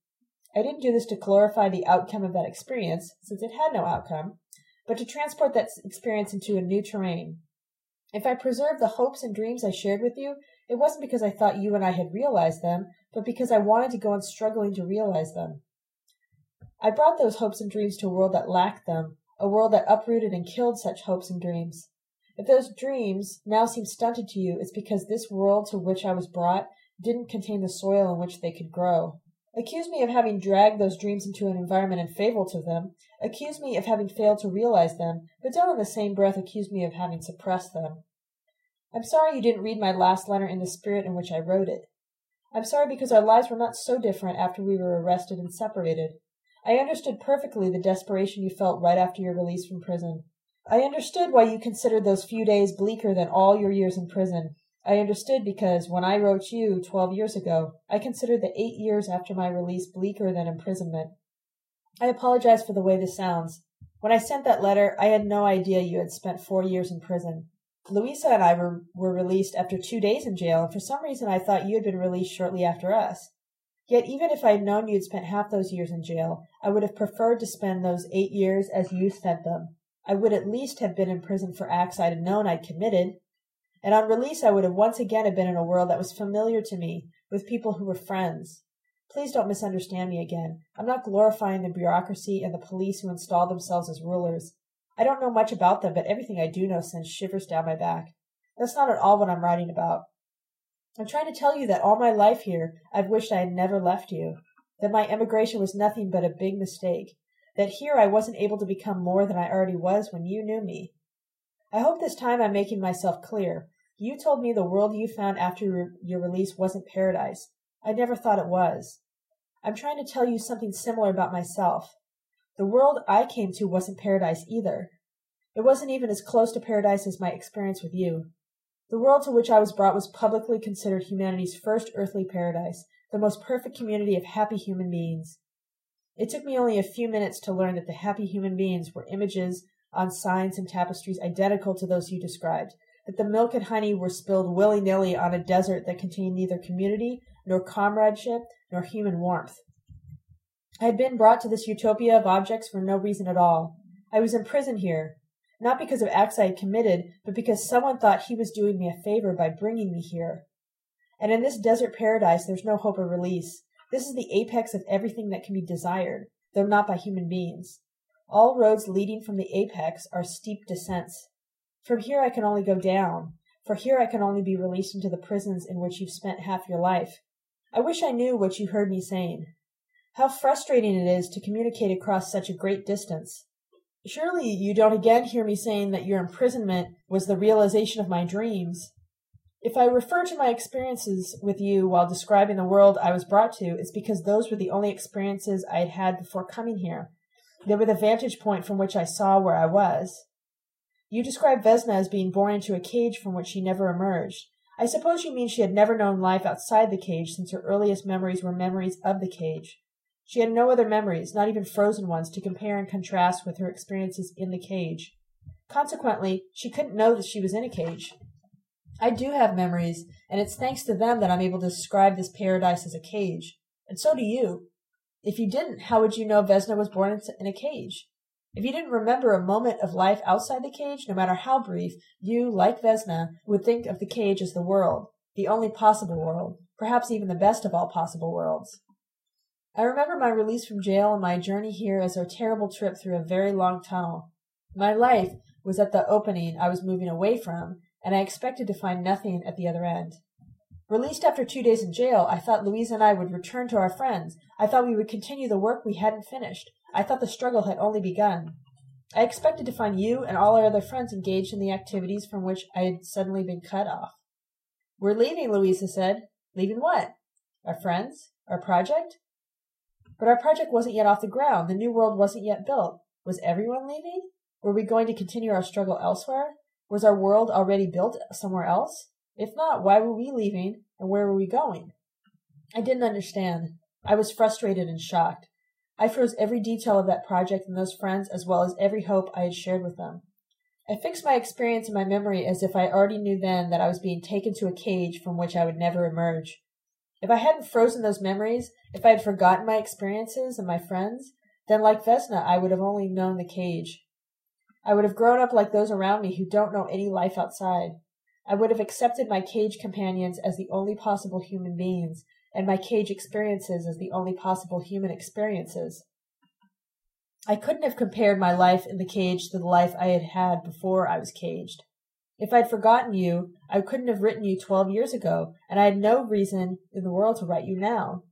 I didn't do this to glorify the outcome of that experience, since it had no outcome, but to transport that experience into a new terrain. If I preserved the hopes and dreams I shared with you, it wasn't because I thought you and I had realized them, but because I wanted to go on struggling to realize them. I brought those hopes and dreams to a world that lacked them, a world that uprooted and killed such hopes and dreams. If those dreams now seem stunted to you, it's because this world to which I was brought didn't contain the soil in which they could grow. Accuse me of having dragged those dreams into an environment unfavorable to them. Accuse me of having failed to realize them, but don't in the same breath accuse me of having suppressed them. I'm sorry you didn't read my last letter in the spirit in which I wrote it. I'm sorry because our lives were not so different after we were arrested and separated. I understood perfectly the desperation you felt right after your release from prison. I understood why you considered those few days bleaker than all your years in prison. I understood because when I wrote you twelve years ago, I considered the eight years after my release bleaker than imprisonment. I apologize for the way this sounds. When I sent that letter, I had no idea you had spent four years in prison. Louisa and I were, were released after two days in jail, and for some reason I thought you had been released shortly after us. Yet even if I had known you had spent half those years in jail, I would have preferred to spend those eight years as you spent them. I would at least have been in prison for acts I had known I'd committed, and on release, I would have once again have been in a world that was familiar to me, with people who were friends. Please don't misunderstand me again. I'm not glorifying the bureaucracy and the police who install themselves as rulers. I don't know much about them, but everything I do know sends shivers down my back. That's not at all what I'm writing about. I'm trying to tell you that all my life here I've wished I had never left you, that my emigration was nothing but a big mistake, that here I wasn't able to become more than I already was when you knew me, I hope this time I'm making myself clear. You told me the world you found after your release wasn't paradise. I never thought it was. I'm trying to tell you something similar about myself. The world I came to wasn't paradise either. It wasn't even as close to paradise as my experience with you. The world to which I was brought was publicly considered humanity's first earthly paradise, the most perfect community of happy human beings. It took me only a few minutes to learn that the happy human beings were images on signs and tapestries identical to those you described, that the milk and honey were spilled willy nilly on a desert that contained neither community, nor comradeship, nor human warmth. I had been brought to this utopia of objects for no reason at all. I was imprisoned here, not because of acts I had committed, but because someone thought he was doing me a favor by bringing me here. And in this desert paradise, there's no hope of release. This is the apex of everything that can be desired, though not by human beings. All roads leading from the apex are steep descents. From here I can only go down, for here I can only be released into the prisons in which you've spent half your life. I wish I knew what you heard me saying. How frustrating it is to communicate across such a great distance. Surely you don't again hear me saying that your imprisonment was the realization of my dreams. If I refer to my experiences with you while describing the world I was brought to, it's because those were the only experiences I had had before coming here. They were the vantage point from which I saw where I was. You describe Vesna as being born into a cage from which she never emerged. I suppose you mean she had never known life outside the cage since her earliest memories were memories of the cage. She had no other memories, not even frozen ones, to compare and contrast with her experiences in the cage. Consequently, she couldn't know that she was in a cage. I do have memories, and it's thanks to them that I'm able to describe this paradise as a cage. And so do you. If you didn't, how would you know Vesna was born in a cage? If you didn't remember a moment of life outside the cage, no matter how brief, you, like Vesna, would think of the cage as the world, the only possible world, perhaps even the best of all possible worlds. I remember my release from jail and my journey here as a terrible trip through a very long tunnel. My life was at the opening I was moving away from, and I expected to find nothing at the other end. Released after two days in jail, I thought Louise and I would return to our friends. I thought we would continue the work we hadn't finished. I thought the struggle had only begun. I expected to find you and all our other friends engaged in the activities from which I had suddenly been cut off. We're leaving, Louisa said. Leaving what? Our friends? Our project? But our project wasn't yet off the ground. The new world wasn't yet built. Was everyone leaving? Were we going to continue our struggle elsewhere? Was our world already built somewhere else? If not, why were we leaving and where were we going? I didn't understand. I was frustrated and shocked. I froze every detail of that project and those friends as well as every hope I had shared with them. I fixed my experience in my memory as if I already knew then that I was being taken to a cage from which I would never emerge. If I hadn't frozen those memories, if I had forgotten my experiences and my friends, then like Vesna, I would have only known the cage. I would have grown up like those around me who don't know any life outside. I would have accepted my cage companions as the only possible human beings, and my cage experiences as the only possible human experiences. I couldn't have compared my life in the cage to the life I had had before I was caged. If I'd forgotten you, I couldn't have written you twelve years ago, and I had no reason in the world to write you now.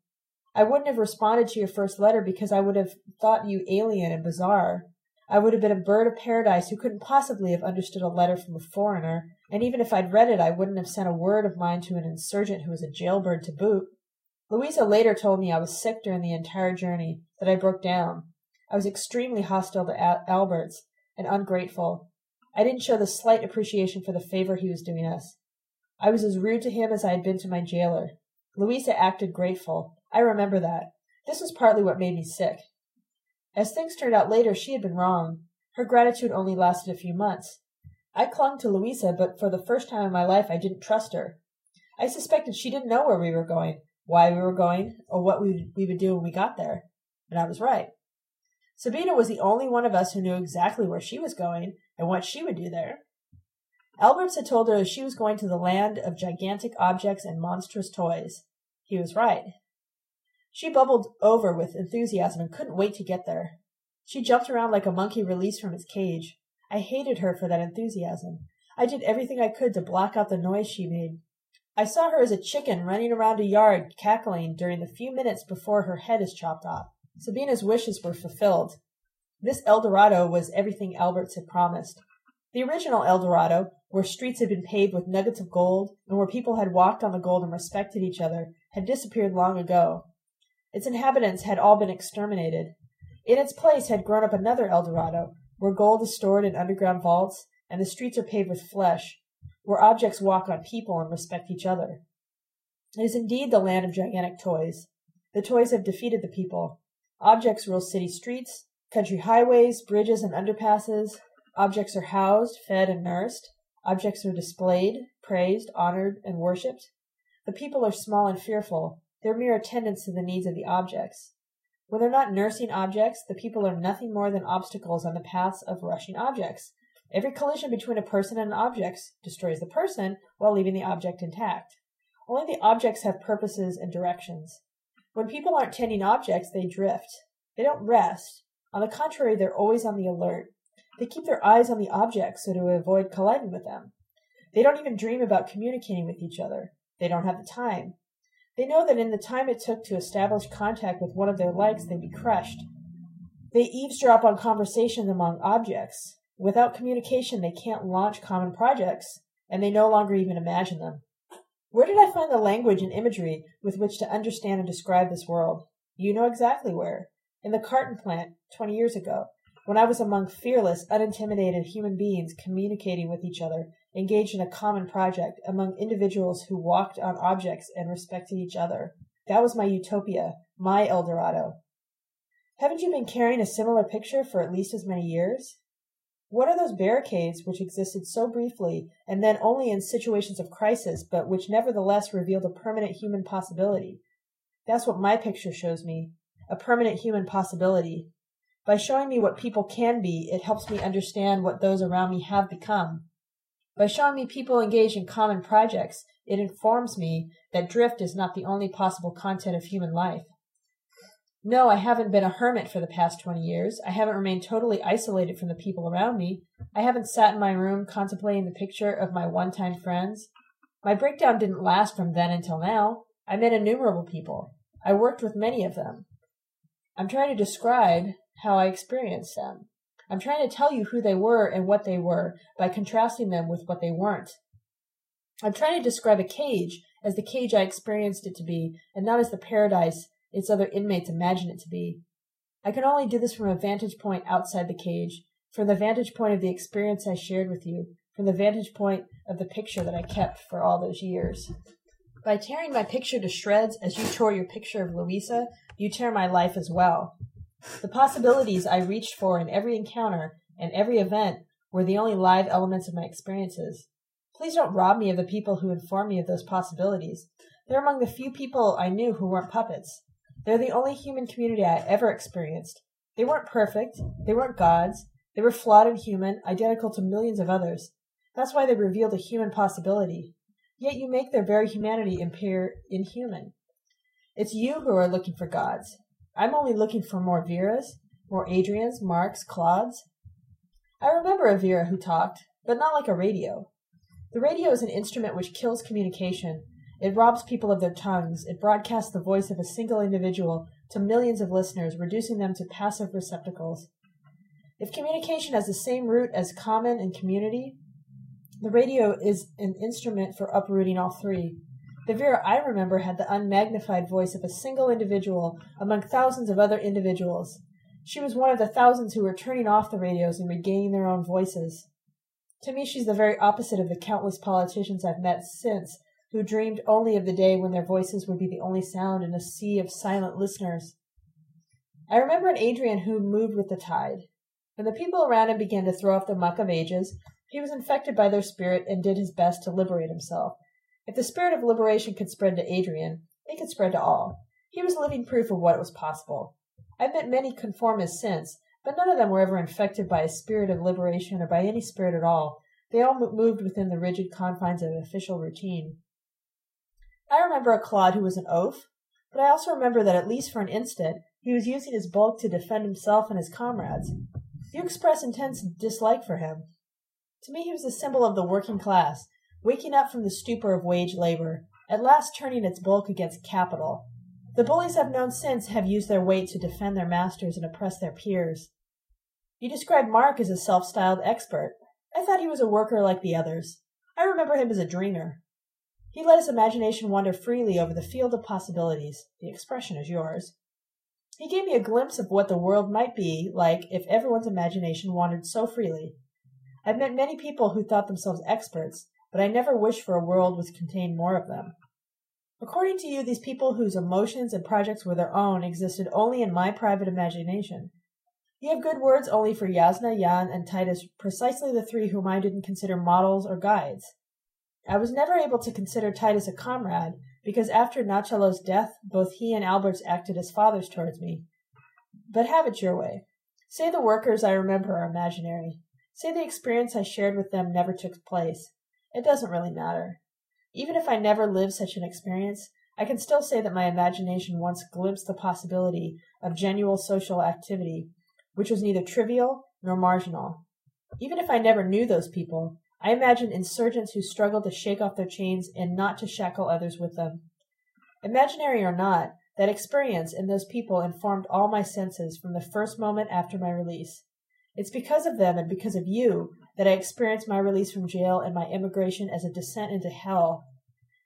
I wouldn't have responded to your first letter because I would have thought you alien and bizarre. I would have been a bird of paradise who couldn't possibly have understood a letter from a foreigner, and even if I'd read it, I wouldn't have sent a word of mine to an insurgent who was a jailbird to boot. Louisa later told me I was sick during the entire journey, that I broke down. I was extremely hostile to Al- Alberts and ungrateful. I didn't show the slight appreciation for the favor he was doing us. I was as rude to him as I had been to my jailer. Louisa acted grateful. I remember that. This was partly what made me sick. As things turned out later, she had been wrong. Her gratitude only lasted a few months. I clung to Louisa, but for the first time in my life I didn't trust her. I suspected she didn't know where we were going, why we were going, or what we, we would do when we got there. And I was right. Sabina was the only one of us who knew exactly where she was going and what she would do there. Alberts had told her she was going to the land of gigantic objects and monstrous toys. He was right. She bubbled over with enthusiasm and couldn't wait to get there. She jumped around like a monkey released from its cage. I hated her for that enthusiasm. I did everything I could to block out the noise she made. I saw her as a chicken running around a yard cackling during the few minutes before her head is chopped off. Sabina's wishes were fulfilled. This El Dorado was everything Alberts had promised. The original El Dorado, where streets had been paved with nuggets of gold and where people had walked on the gold and respected each other, had disappeared long ago. Its inhabitants had all been exterminated. In its place had grown up another El Dorado, where gold is stored in underground vaults and the streets are paved with flesh, where objects walk on people and respect each other. It is indeed the land of gigantic toys. The toys have defeated the people. Objects rule city streets, country highways, bridges, and underpasses. Objects are housed, fed, and nursed. Objects are displayed, praised, honored, and worshipped. The people are small and fearful. They're mere attendants to the needs of the objects. When they're not nursing objects, the people are nothing more than obstacles on the paths of rushing objects. Every collision between a person and an object destroys the person while leaving the object intact. Only the objects have purposes and directions. When people aren't tending objects, they drift. They don't rest. On the contrary, they're always on the alert. They keep their eyes on the objects so to avoid colliding with them. They don't even dream about communicating with each other. They don't have the time. They know that in the time it took to establish contact with one of their likes, they'd be crushed. They eavesdrop on conversations among objects. Without communication, they can't launch common projects, and they no longer even imagine them. Where did I find the language and imagery with which to understand and describe this world? You know exactly where. In the carton plant, 20 years ago, when I was among fearless, unintimidated human beings communicating with each other, engaged in a common project, among individuals who walked on objects and respected each other. That was my utopia, my El Dorado. Haven't you been carrying a similar picture for at least as many years? What are those barricades which existed so briefly and then only in situations of crisis, but which nevertheless revealed a permanent human possibility? That's what my picture shows me a permanent human possibility. By showing me what people can be, it helps me understand what those around me have become. By showing me people engaged in common projects, it informs me that drift is not the only possible content of human life. No, I haven't been a hermit for the past 20 years. I haven't remained totally isolated from the people around me. I haven't sat in my room contemplating the picture of my one time friends. My breakdown didn't last from then until now. I met innumerable people. I worked with many of them. I'm trying to describe how I experienced them. I'm trying to tell you who they were and what they were by contrasting them with what they weren't. I'm trying to describe a cage as the cage I experienced it to be, and not as the paradise its other inmates imagine it to be. I can only do this from a vantage point outside the cage, from the vantage point of the experience I shared with you, from the vantage point of the picture that I kept for all those years. By tearing my picture to shreds as you tore your picture of Louisa, you tear my life as well. The possibilities I reached for in every encounter and every event were the only live elements of my experiences. Please don't rob me of the people who inform me of those possibilities. They're among the few people I knew who weren't puppets. They're the only human community I ever experienced. They weren't perfect. They weren't gods. They were flawed and human, identical to millions of others. That's why they revealed a human possibility. Yet you make their very humanity appear inhuman. It's you who are looking for gods. I'm only looking for more Veras, more Adrians, Marks, Claudes. I remember a Vera who talked, but not like a radio. The radio is an instrument which kills communication. It robs people of their tongues. It broadcasts the voice of a single individual to millions of listeners, reducing them to passive receptacles. If communication has the same root as common and community, the radio is an instrument for uprooting all three. The Vera I remember had the unmagnified voice of a single individual among thousands of other individuals. She was one of the thousands who were turning off the radios and regaining their own voices. To me, she's the very opposite of the countless politicians I've met since who dreamed only of the day when their voices would be the only sound in a sea of silent listeners. I remember an Adrian who moved with the tide. When the people around him began to throw off the muck of ages, he was infected by their spirit and did his best to liberate himself. If the spirit of liberation could spread to Adrian, it could spread to all. He was living proof of what was possible. I've met many conformists since, but none of them were ever infected by a spirit of liberation or by any spirit at all. They all moved within the rigid confines of official routine. I remember a Claude who was an oaf, but I also remember that at least for an instant he was using his bulk to defend himself and his comrades. You express intense dislike for him. To me, he was a symbol of the working class, waking up from the stupor of wage labor, at last turning its bulk against capital. The bullies I've known since have used their weight to defend their masters and oppress their peers. You describe Mark as a self styled expert. I thought he was a worker like the others. I remember him as a dreamer. He let his imagination wander freely over the field of possibilities. The expression is yours. He gave me a glimpse of what the world might be like if everyone's imagination wandered so freely. I've met many people who thought themselves experts, but I never wished for a world which contained more of them. According to you, these people whose emotions and projects were their own existed only in my private imagination. You have good words only for Yasna, Jan, and Titus, precisely the three whom I didn't consider models or guides. I was never able to consider Titus a comrade, because after Nachalo's death, both he and Alberts acted as fathers towards me. But have it your way. Say the workers I remember are imaginary. Say the experience I shared with them never took place. It doesn't really matter. Even if I never lived such an experience, I can still say that my imagination once glimpsed the possibility of genuine social activity, which was neither trivial nor marginal. Even if I never knew those people, I imagine insurgents who struggle to shake off their chains and not to shackle others with them. Imaginary or not, that experience and those people informed all my senses from the first moment after my release. It's because of them and because of you that I experienced my release from jail and my immigration as a descent into hell.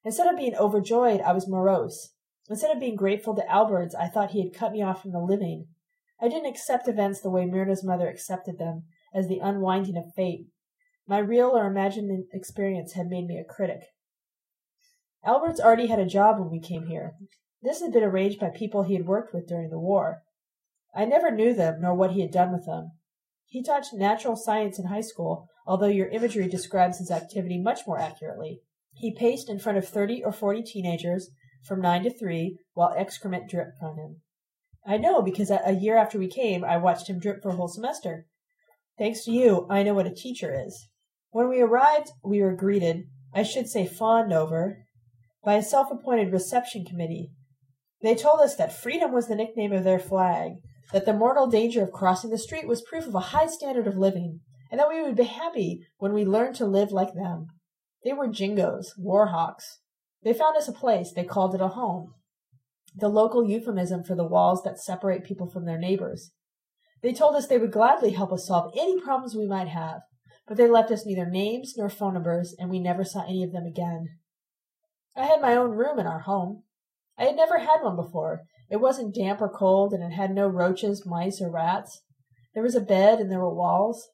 Instead of being overjoyed, I was morose. Instead of being grateful to Alberts, I thought he had cut me off from the living. I didn't accept events the way Myrna's mother accepted them, as the unwinding of fate. My real or imagined experience had made me a critic. Alberts already had a job when we came here. This had been arranged by people he had worked with during the war. I never knew them nor what he had done with them. He taught natural science in high school, although your imagery describes his activity much more accurately. He paced in front of 30 or 40 teenagers from 9 to 3 while excrement dripped on him. I know because a year after we came, I watched him drip for a whole semester. Thanks to you, I know what a teacher is. When we arrived, we were greeted, I should say fawned over, by a self appointed reception committee. They told us that freedom was the nickname of their flag, that the mortal danger of crossing the street was proof of a high standard of living, and that we would be happy when we learned to live like them. They were jingoes, war hawks. They found us a place, they called it a home, the local euphemism for the walls that separate people from their neighbors. They told us they would gladly help us solve any problems we might have, but they left us neither names nor phone numbers, and we never saw any of them again. I had my own room in our home. I had never had one before, it wasn't damp or cold, and it had no roaches, mice, or rats. There was a bed and there were walls.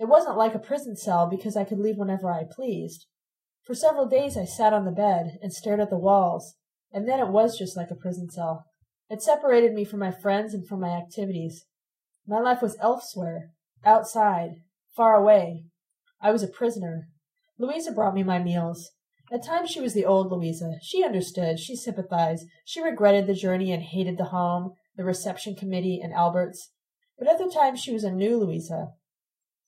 It wasn't like a prison cell because I could leave whenever I pleased. For several days I sat on the bed and stared at the walls, and then it was just like a prison cell. It separated me from my friends and from my activities. My life was elsewhere, outside, far away. I was a prisoner. Louisa brought me my meals. At times she was the old Louisa. She understood, she sympathized, she regretted the journey and hated the home, the reception committee, and Alberts. But other times she was a new Louisa.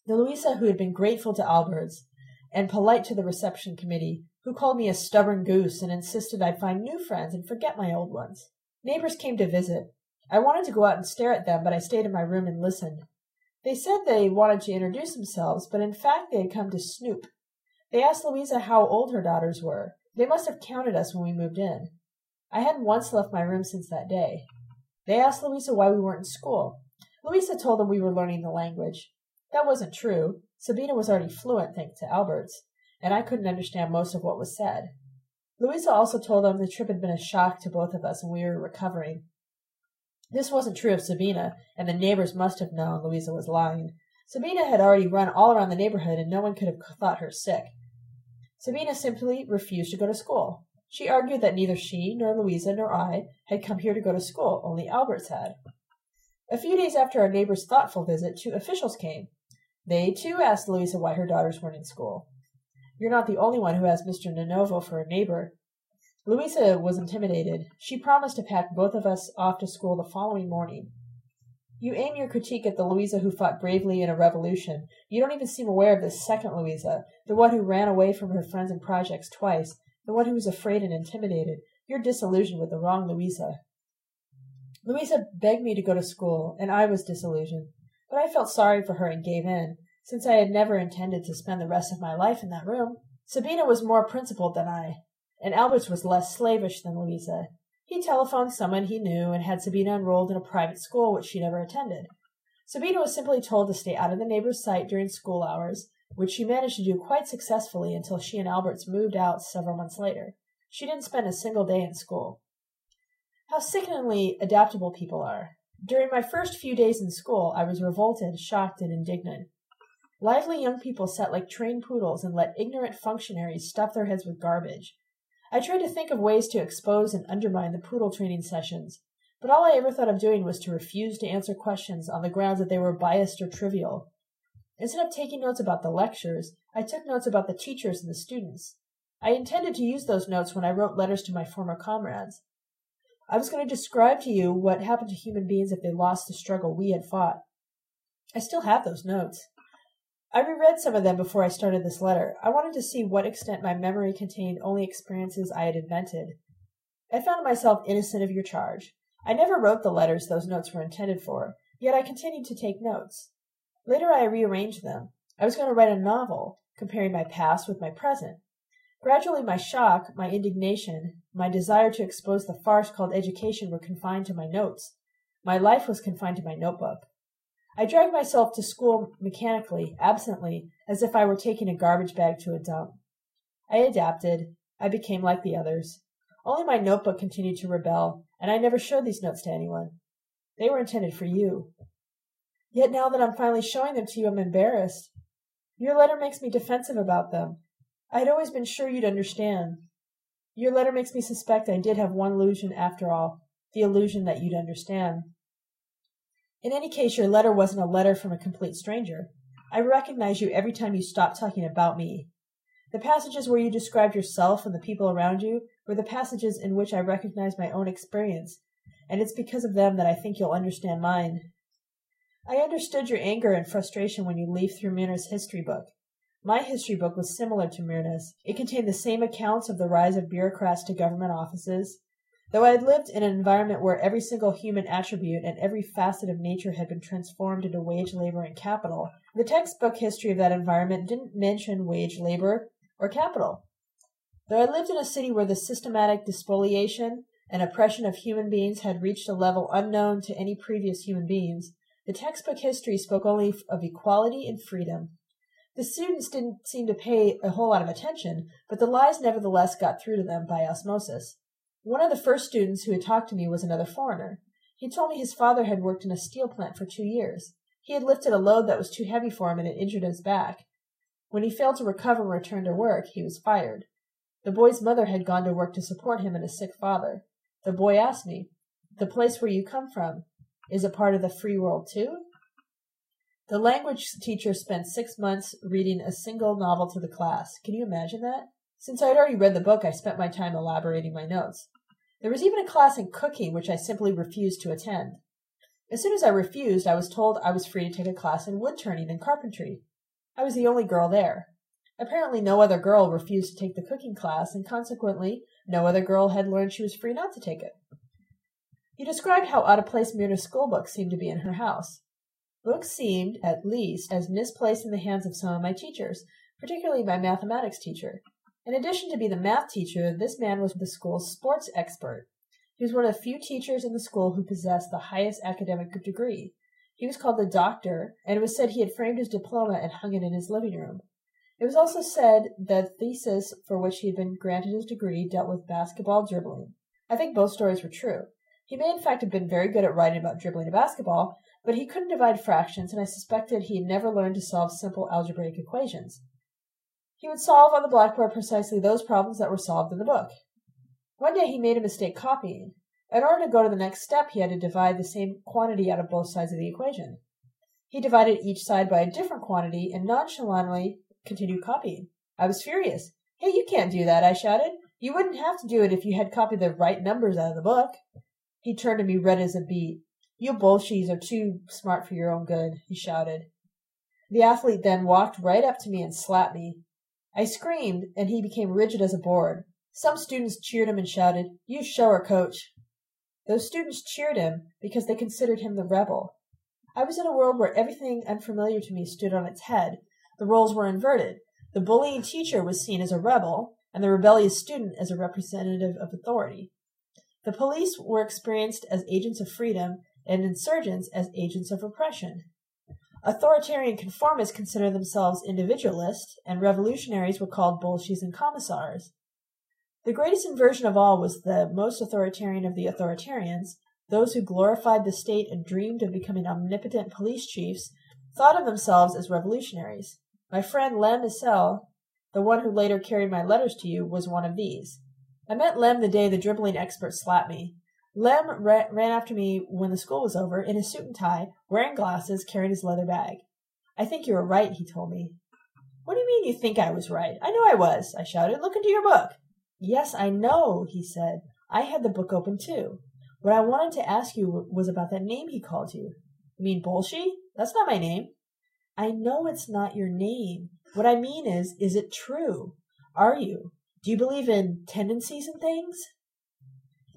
The Louisa who had been grateful to Alberts and polite to the reception committee, who called me a stubborn goose and insisted I'd find new friends and forget my old ones. Neighbors came to visit. I wanted to go out and stare at them, but I stayed in my room and listened. They said they wanted to introduce themselves, but in fact they had come to snoop. They asked Louisa how old her daughters were. They must have counted us when we moved in. I hadn't once left my room since that day. They asked Louisa why we weren't in school. Louisa told them we were learning the language. That wasn't true. Sabina was already fluent, thanks to Alberts, and I couldn't understand most of what was said. Louisa also told them the trip had been a shock to both of us and we were recovering. This wasn't true of Sabina, and the neighbors must have known Louisa was lying. Sabina had already run all around the neighborhood, and no one could have thought her sick. Sabina simply refused to go to school. She argued that neither she, nor Louisa, nor I had come here to go to school, only Alberts had. A few days after our neighbor's thoughtful visit, two officials came. They, too, asked Louisa why her daughters weren't in school. You're not the only one who has Mr. Nanovo for a neighbor, Louisa was intimidated. She promised to pack both of us off to school the following morning. You aim your critique at the Louisa who fought bravely in a revolution. You don't even seem aware of the second Louisa, the one who ran away from her friends and projects twice, the one who was afraid and intimidated. You're disillusioned with the wrong Louisa. Louisa begged me to go to school, and I was disillusioned. But I felt sorry for her and gave in, since I had never intended to spend the rest of my life in that room. Sabina was more principled than I and Alberts was less slavish than Louisa. He telephoned someone he knew and had Sabina enrolled in a private school which she never attended. Sabina was simply told to stay out of the neighbor's sight during school hours, which she managed to do quite successfully until she and Alberts moved out several months later. She didn't spend a single day in school. How sickeningly adaptable people are. During my first few days in school, I was revolted, shocked, and indignant. Lively young people sat like trained poodles and let ignorant functionaries stuff their heads with garbage. I tried to think of ways to expose and undermine the poodle training sessions, but all I ever thought of doing was to refuse to answer questions on the grounds that they were biased or trivial. Instead of taking notes about the lectures, I took notes about the teachers and the students. I intended to use those notes when I wrote letters to my former comrades. I was going to describe to you what happened to human beings if they lost the struggle we had fought. I still have those notes. I reread some of them before I started this letter. I wanted to see what extent my memory contained only experiences I had invented. I found myself innocent of your charge. I never wrote the letters those notes were intended for, yet I continued to take notes. Later I rearranged them. I was going to write a novel, comparing my past with my present. Gradually my shock, my indignation, my desire to expose the farce called education were confined to my notes. My life was confined to my notebook. I dragged myself to school mechanically, absently, as if I were taking a garbage bag to a dump. I adapted. I became like the others. Only my notebook continued to rebel, and I never showed these notes to anyone. They were intended for you. Yet now that I'm finally showing them to you, I'm embarrassed. Your letter makes me defensive about them. I had always been sure you'd understand. Your letter makes me suspect I did have one illusion after all, the illusion that you'd understand. In any case, your letter wasn't a letter from a complete stranger. I recognize you every time you stop talking about me. The passages where you described yourself and the people around you were the passages in which I recognized my own experience, and it's because of them that I think you'll understand mine. I understood your anger and frustration when you leafed through Myrna's history book. My history book was similar to Myrna's. It contained the same accounts of the rise of bureaucrats to government offices, Though I had lived in an environment where every single human attribute and every facet of nature had been transformed into wage labor and capital, the textbook history of that environment didn't mention wage labor or capital. Though I lived in a city where the systematic despoliation and oppression of human beings had reached a level unknown to any previous human beings, the textbook history spoke only of equality and freedom. The students didn't seem to pay a whole lot of attention, but the lies nevertheless got through to them by osmosis. One of the first students who had talked to me was another foreigner. He told me his father had worked in a steel plant for two years. He had lifted a load that was too heavy for him and it injured his back. When he failed to recover and return to work, he was fired. The boy's mother had gone to work to support him and his sick father. The boy asked me, The place where you come from, is a part of the free world too? The language teacher spent six months reading a single novel to the class. Can you imagine that? Since I had already read the book, I spent my time elaborating my notes. There was even a class in cooking which I simply refused to attend. As soon as I refused, I was told I was free to take a class in wood turning and carpentry. I was the only girl there. Apparently, no other girl refused to take the cooking class, and consequently, no other girl had learned she was free not to take it. You described how out of place Myrna's school books seemed to be in her house. Books seemed, at least, as misplaced in the hands of some of my teachers, particularly my mathematics teacher. In addition to being the math teacher, this man was the school's sports expert. He was one of the few teachers in the school who possessed the highest academic degree. He was called the doctor, and it was said he had framed his diploma and hung it in his living room. It was also said that the thesis for which he had been granted his degree dealt with basketball dribbling. I think both stories were true. He may in fact have been very good at writing about dribbling a basketball, but he couldn't divide fractions, and I suspected he had never learned to solve simple algebraic equations. He would solve on the blackboard precisely those problems that were solved in the book. One day he made a mistake copying. In order to go to the next step, he had to divide the same quantity out of both sides of the equation. He divided each side by a different quantity and nonchalantly continued copying. I was furious. Hey, you can't do that, I shouted. You wouldn't have to do it if you had copied the right numbers out of the book. He turned to me red as a beet. You Bolshies are too smart for your own good, he shouted. The athlete then walked right up to me and slapped me. I screamed, and he became rigid as a board. Some students cheered him and shouted, You show her, coach. Those students cheered him because they considered him the rebel. I was in a world where everything unfamiliar to me stood on its head. The roles were inverted. The bullying teacher was seen as a rebel, and the rebellious student as a representative of authority. The police were experienced as agents of freedom, and insurgents as agents of oppression. Authoritarian conformists considered themselves individualists, and revolutionaries were called bolshies and commissars. The greatest inversion of all was the most authoritarian of the authoritarians, those who glorified the state and dreamed of becoming omnipotent police chiefs, thought of themselves as revolutionaries. My friend Lem Issel, the one who later carried my letters to you, was one of these. I met Lem the day the dribbling expert slapped me. Lem ra- ran after me when the school was over, in his suit and tie, wearing glasses, carrying his leather bag. I think you were right, he told me. What do you mean you think I was right? I know I was, I shouted. Look into your book. Yes, I know, he said. I had the book open too. What I wanted to ask you was about that name he called you. You mean Bolshi? That's not my name. I know it's not your name. What I mean is, is it true? Are you? Do you believe in tendencies and things?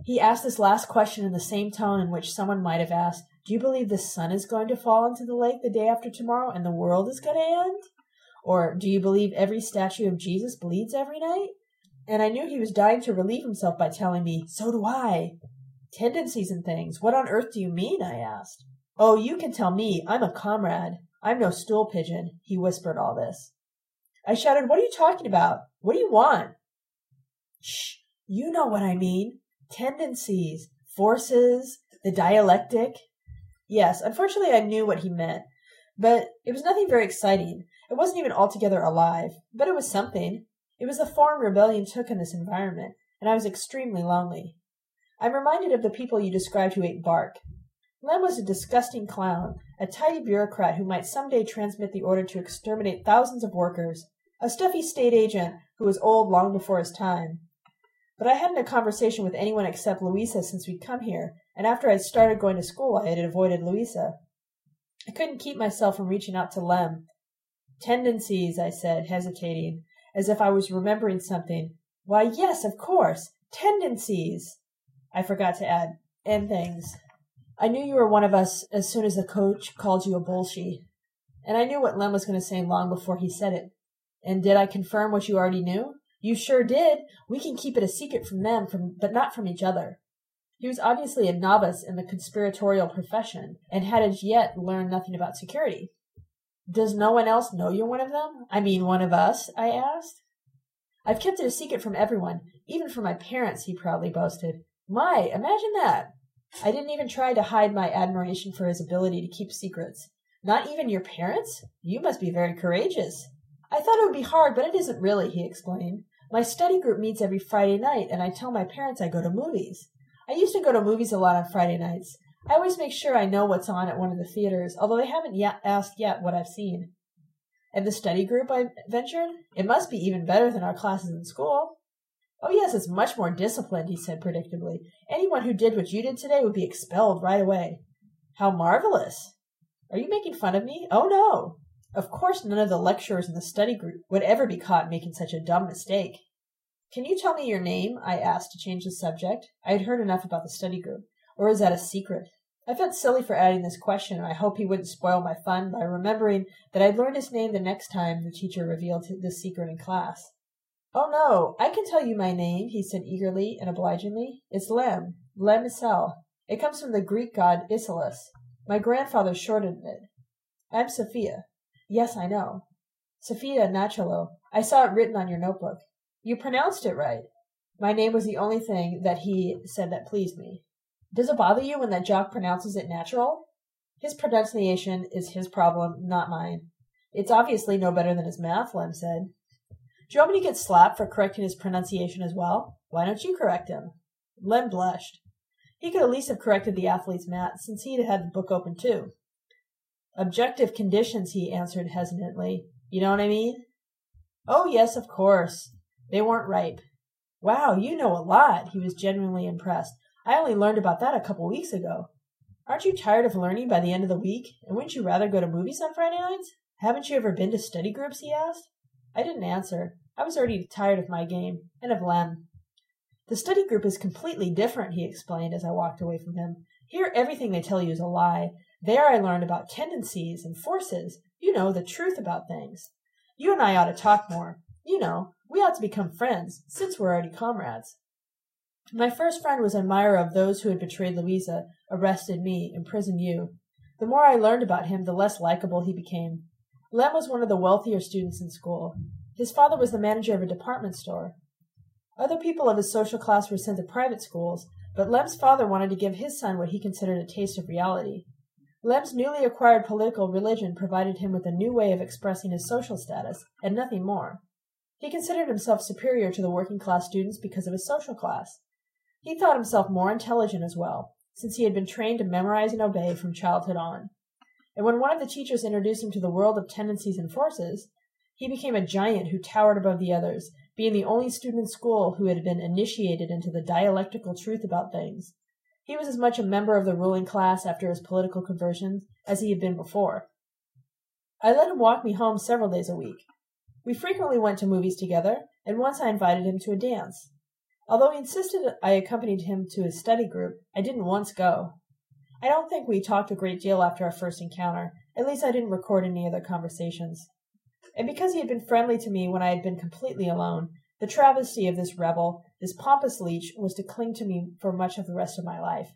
He asked this last question in the same tone in which someone might have asked, Do you believe the sun is going to fall into the lake the day after tomorrow and the world is going to end? Or do you believe every statue of Jesus bleeds every night? And I knew he was dying to relieve himself by telling me, So do I. Tendencies and things. What on earth do you mean? I asked. Oh, you can tell me. I'm a comrade. I'm no stool pigeon. He whispered all this. I shouted, What are you talking about? What do you want? Shh. You know what I mean tendencies, forces, the dialectic. Yes, unfortunately, I knew what he meant, but it was nothing very exciting. It wasn't even altogether alive, but it was something. It was the form rebellion took in this environment, and I was extremely lonely. I'm reminded of the people you described who ate bark. Lem was a disgusting clown, a tidy bureaucrat who might some day transmit the order to exterminate thousands of workers, a stuffy state agent who was old long before his time, but I hadn't a conversation with anyone except Louisa since we'd come here, and after I'd started going to school I had avoided Louisa. I couldn't keep myself from reaching out to Lem. Tendencies, I said, hesitating, as if I was remembering something. Why, yes, of course. Tendencies. I forgot to add, and things. I knew you were one of us as soon as the coach called you a bolshi. And I knew what Lem was going to say long before he said it. And did I confirm what you already knew? You sure did. We can keep it a secret from them, from, but not from each other. He was obviously a novice in the conspiratorial profession and had as yet learned nothing about security. Does no one else know you're one of them? I mean, one of us? I asked. I've kept it a secret from everyone, even from my parents, he proudly boasted. My, imagine that. I didn't even try to hide my admiration for his ability to keep secrets. Not even your parents? You must be very courageous. I thought it would be hard, but it isn't really, he explained. My study group meets every Friday night, and I tell my parents I go to movies. I used to go to movies a lot on Friday nights. I always make sure I know what's on at one of the theaters, although they haven't yet asked yet what I've seen. And the study group, I ventured? It must be even better than our classes in school. Oh, yes, it's much more disciplined, he said predictably. Anyone who did what you did today would be expelled right away. How marvelous! Are you making fun of me? Oh, no! Of course, none of the lecturers in the study group would ever be caught making such a dumb mistake. Can you tell me your name? I asked to change the subject. I had heard enough about the study group. Or is that a secret? I felt silly for adding this question, and I hoped he wouldn't spoil my fun by remembering that I'd learned his name the next time the teacher revealed this secret in class. Oh no, I can tell you my name, he said eagerly and obligingly. It's Lem, Lem Issel. It comes from the Greek god Isilus. My grandfather shortened it. I'm Sophia. Yes, I know. Sophia Nachalo. I saw it written on your notebook. You pronounced it right. My name was the only thing that he said that pleased me. Does it bother you when that jock pronounces it natural? His pronunciation is his problem, not mine. It's obviously no better than his math, Lem said. Do you want me to get slapped for correcting his pronunciation as well? Why don't you correct him? Lem blushed. He could at least have corrected the athlete's math, since he'd had the book open too. Objective conditions, he answered hesitantly. You know what I mean? Oh, yes, of course. They weren't ripe. Wow, you know a lot. He was genuinely impressed. I only learned about that a couple weeks ago. Aren't you tired of learning by the end of the week? And wouldn't you rather go to movies on Friday nights? Haven't you ever been to study groups? he asked. I didn't answer. I was already tired of my game, and of Lem. The study group is completely different, he explained as I walked away from him. Here everything they tell you is a lie. There I learned about tendencies and forces. You know, the truth about things. You and I ought to talk more. You know, we ought to become friends, since we're already comrades. My first friend was an admirer of those who had betrayed Louisa, arrested me, imprisoned you. The more I learned about him, the less likable he became. Lem was one of the wealthier students in school. His father was the manager of a department store. Other people of his social class were sent to private schools, but Lem's father wanted to give his son what he considered a taste of reality. Lem's newly acquired political religion provided him with a new way of expressing his social status, and nothing more. He considered himself superior to the working class students because of his social class. He thought himself more intelligent as well, since he had been trained to memorize and obey from childhood on. And when one of the teachers introduced him to the world of tendencies and forces, he became a giant who towered above the others, being the only student in school who had been initiated into the dialectical truth about things. He was as much a member of the ruling class after his political conversion as he had been before. I let him walk me home several days a week. We frequently went to movies together, and once I invited him to a dance. Although he insisted I accompanied him to his study group, I didn't once go. I don't think we talked a great deal after our first encounter. At least I didn't record any other conversations. And because he had been friendly to me when I had been completely alone, the travesty of this rebel, this pompous leech, was to cling to me for much of the rest of my life.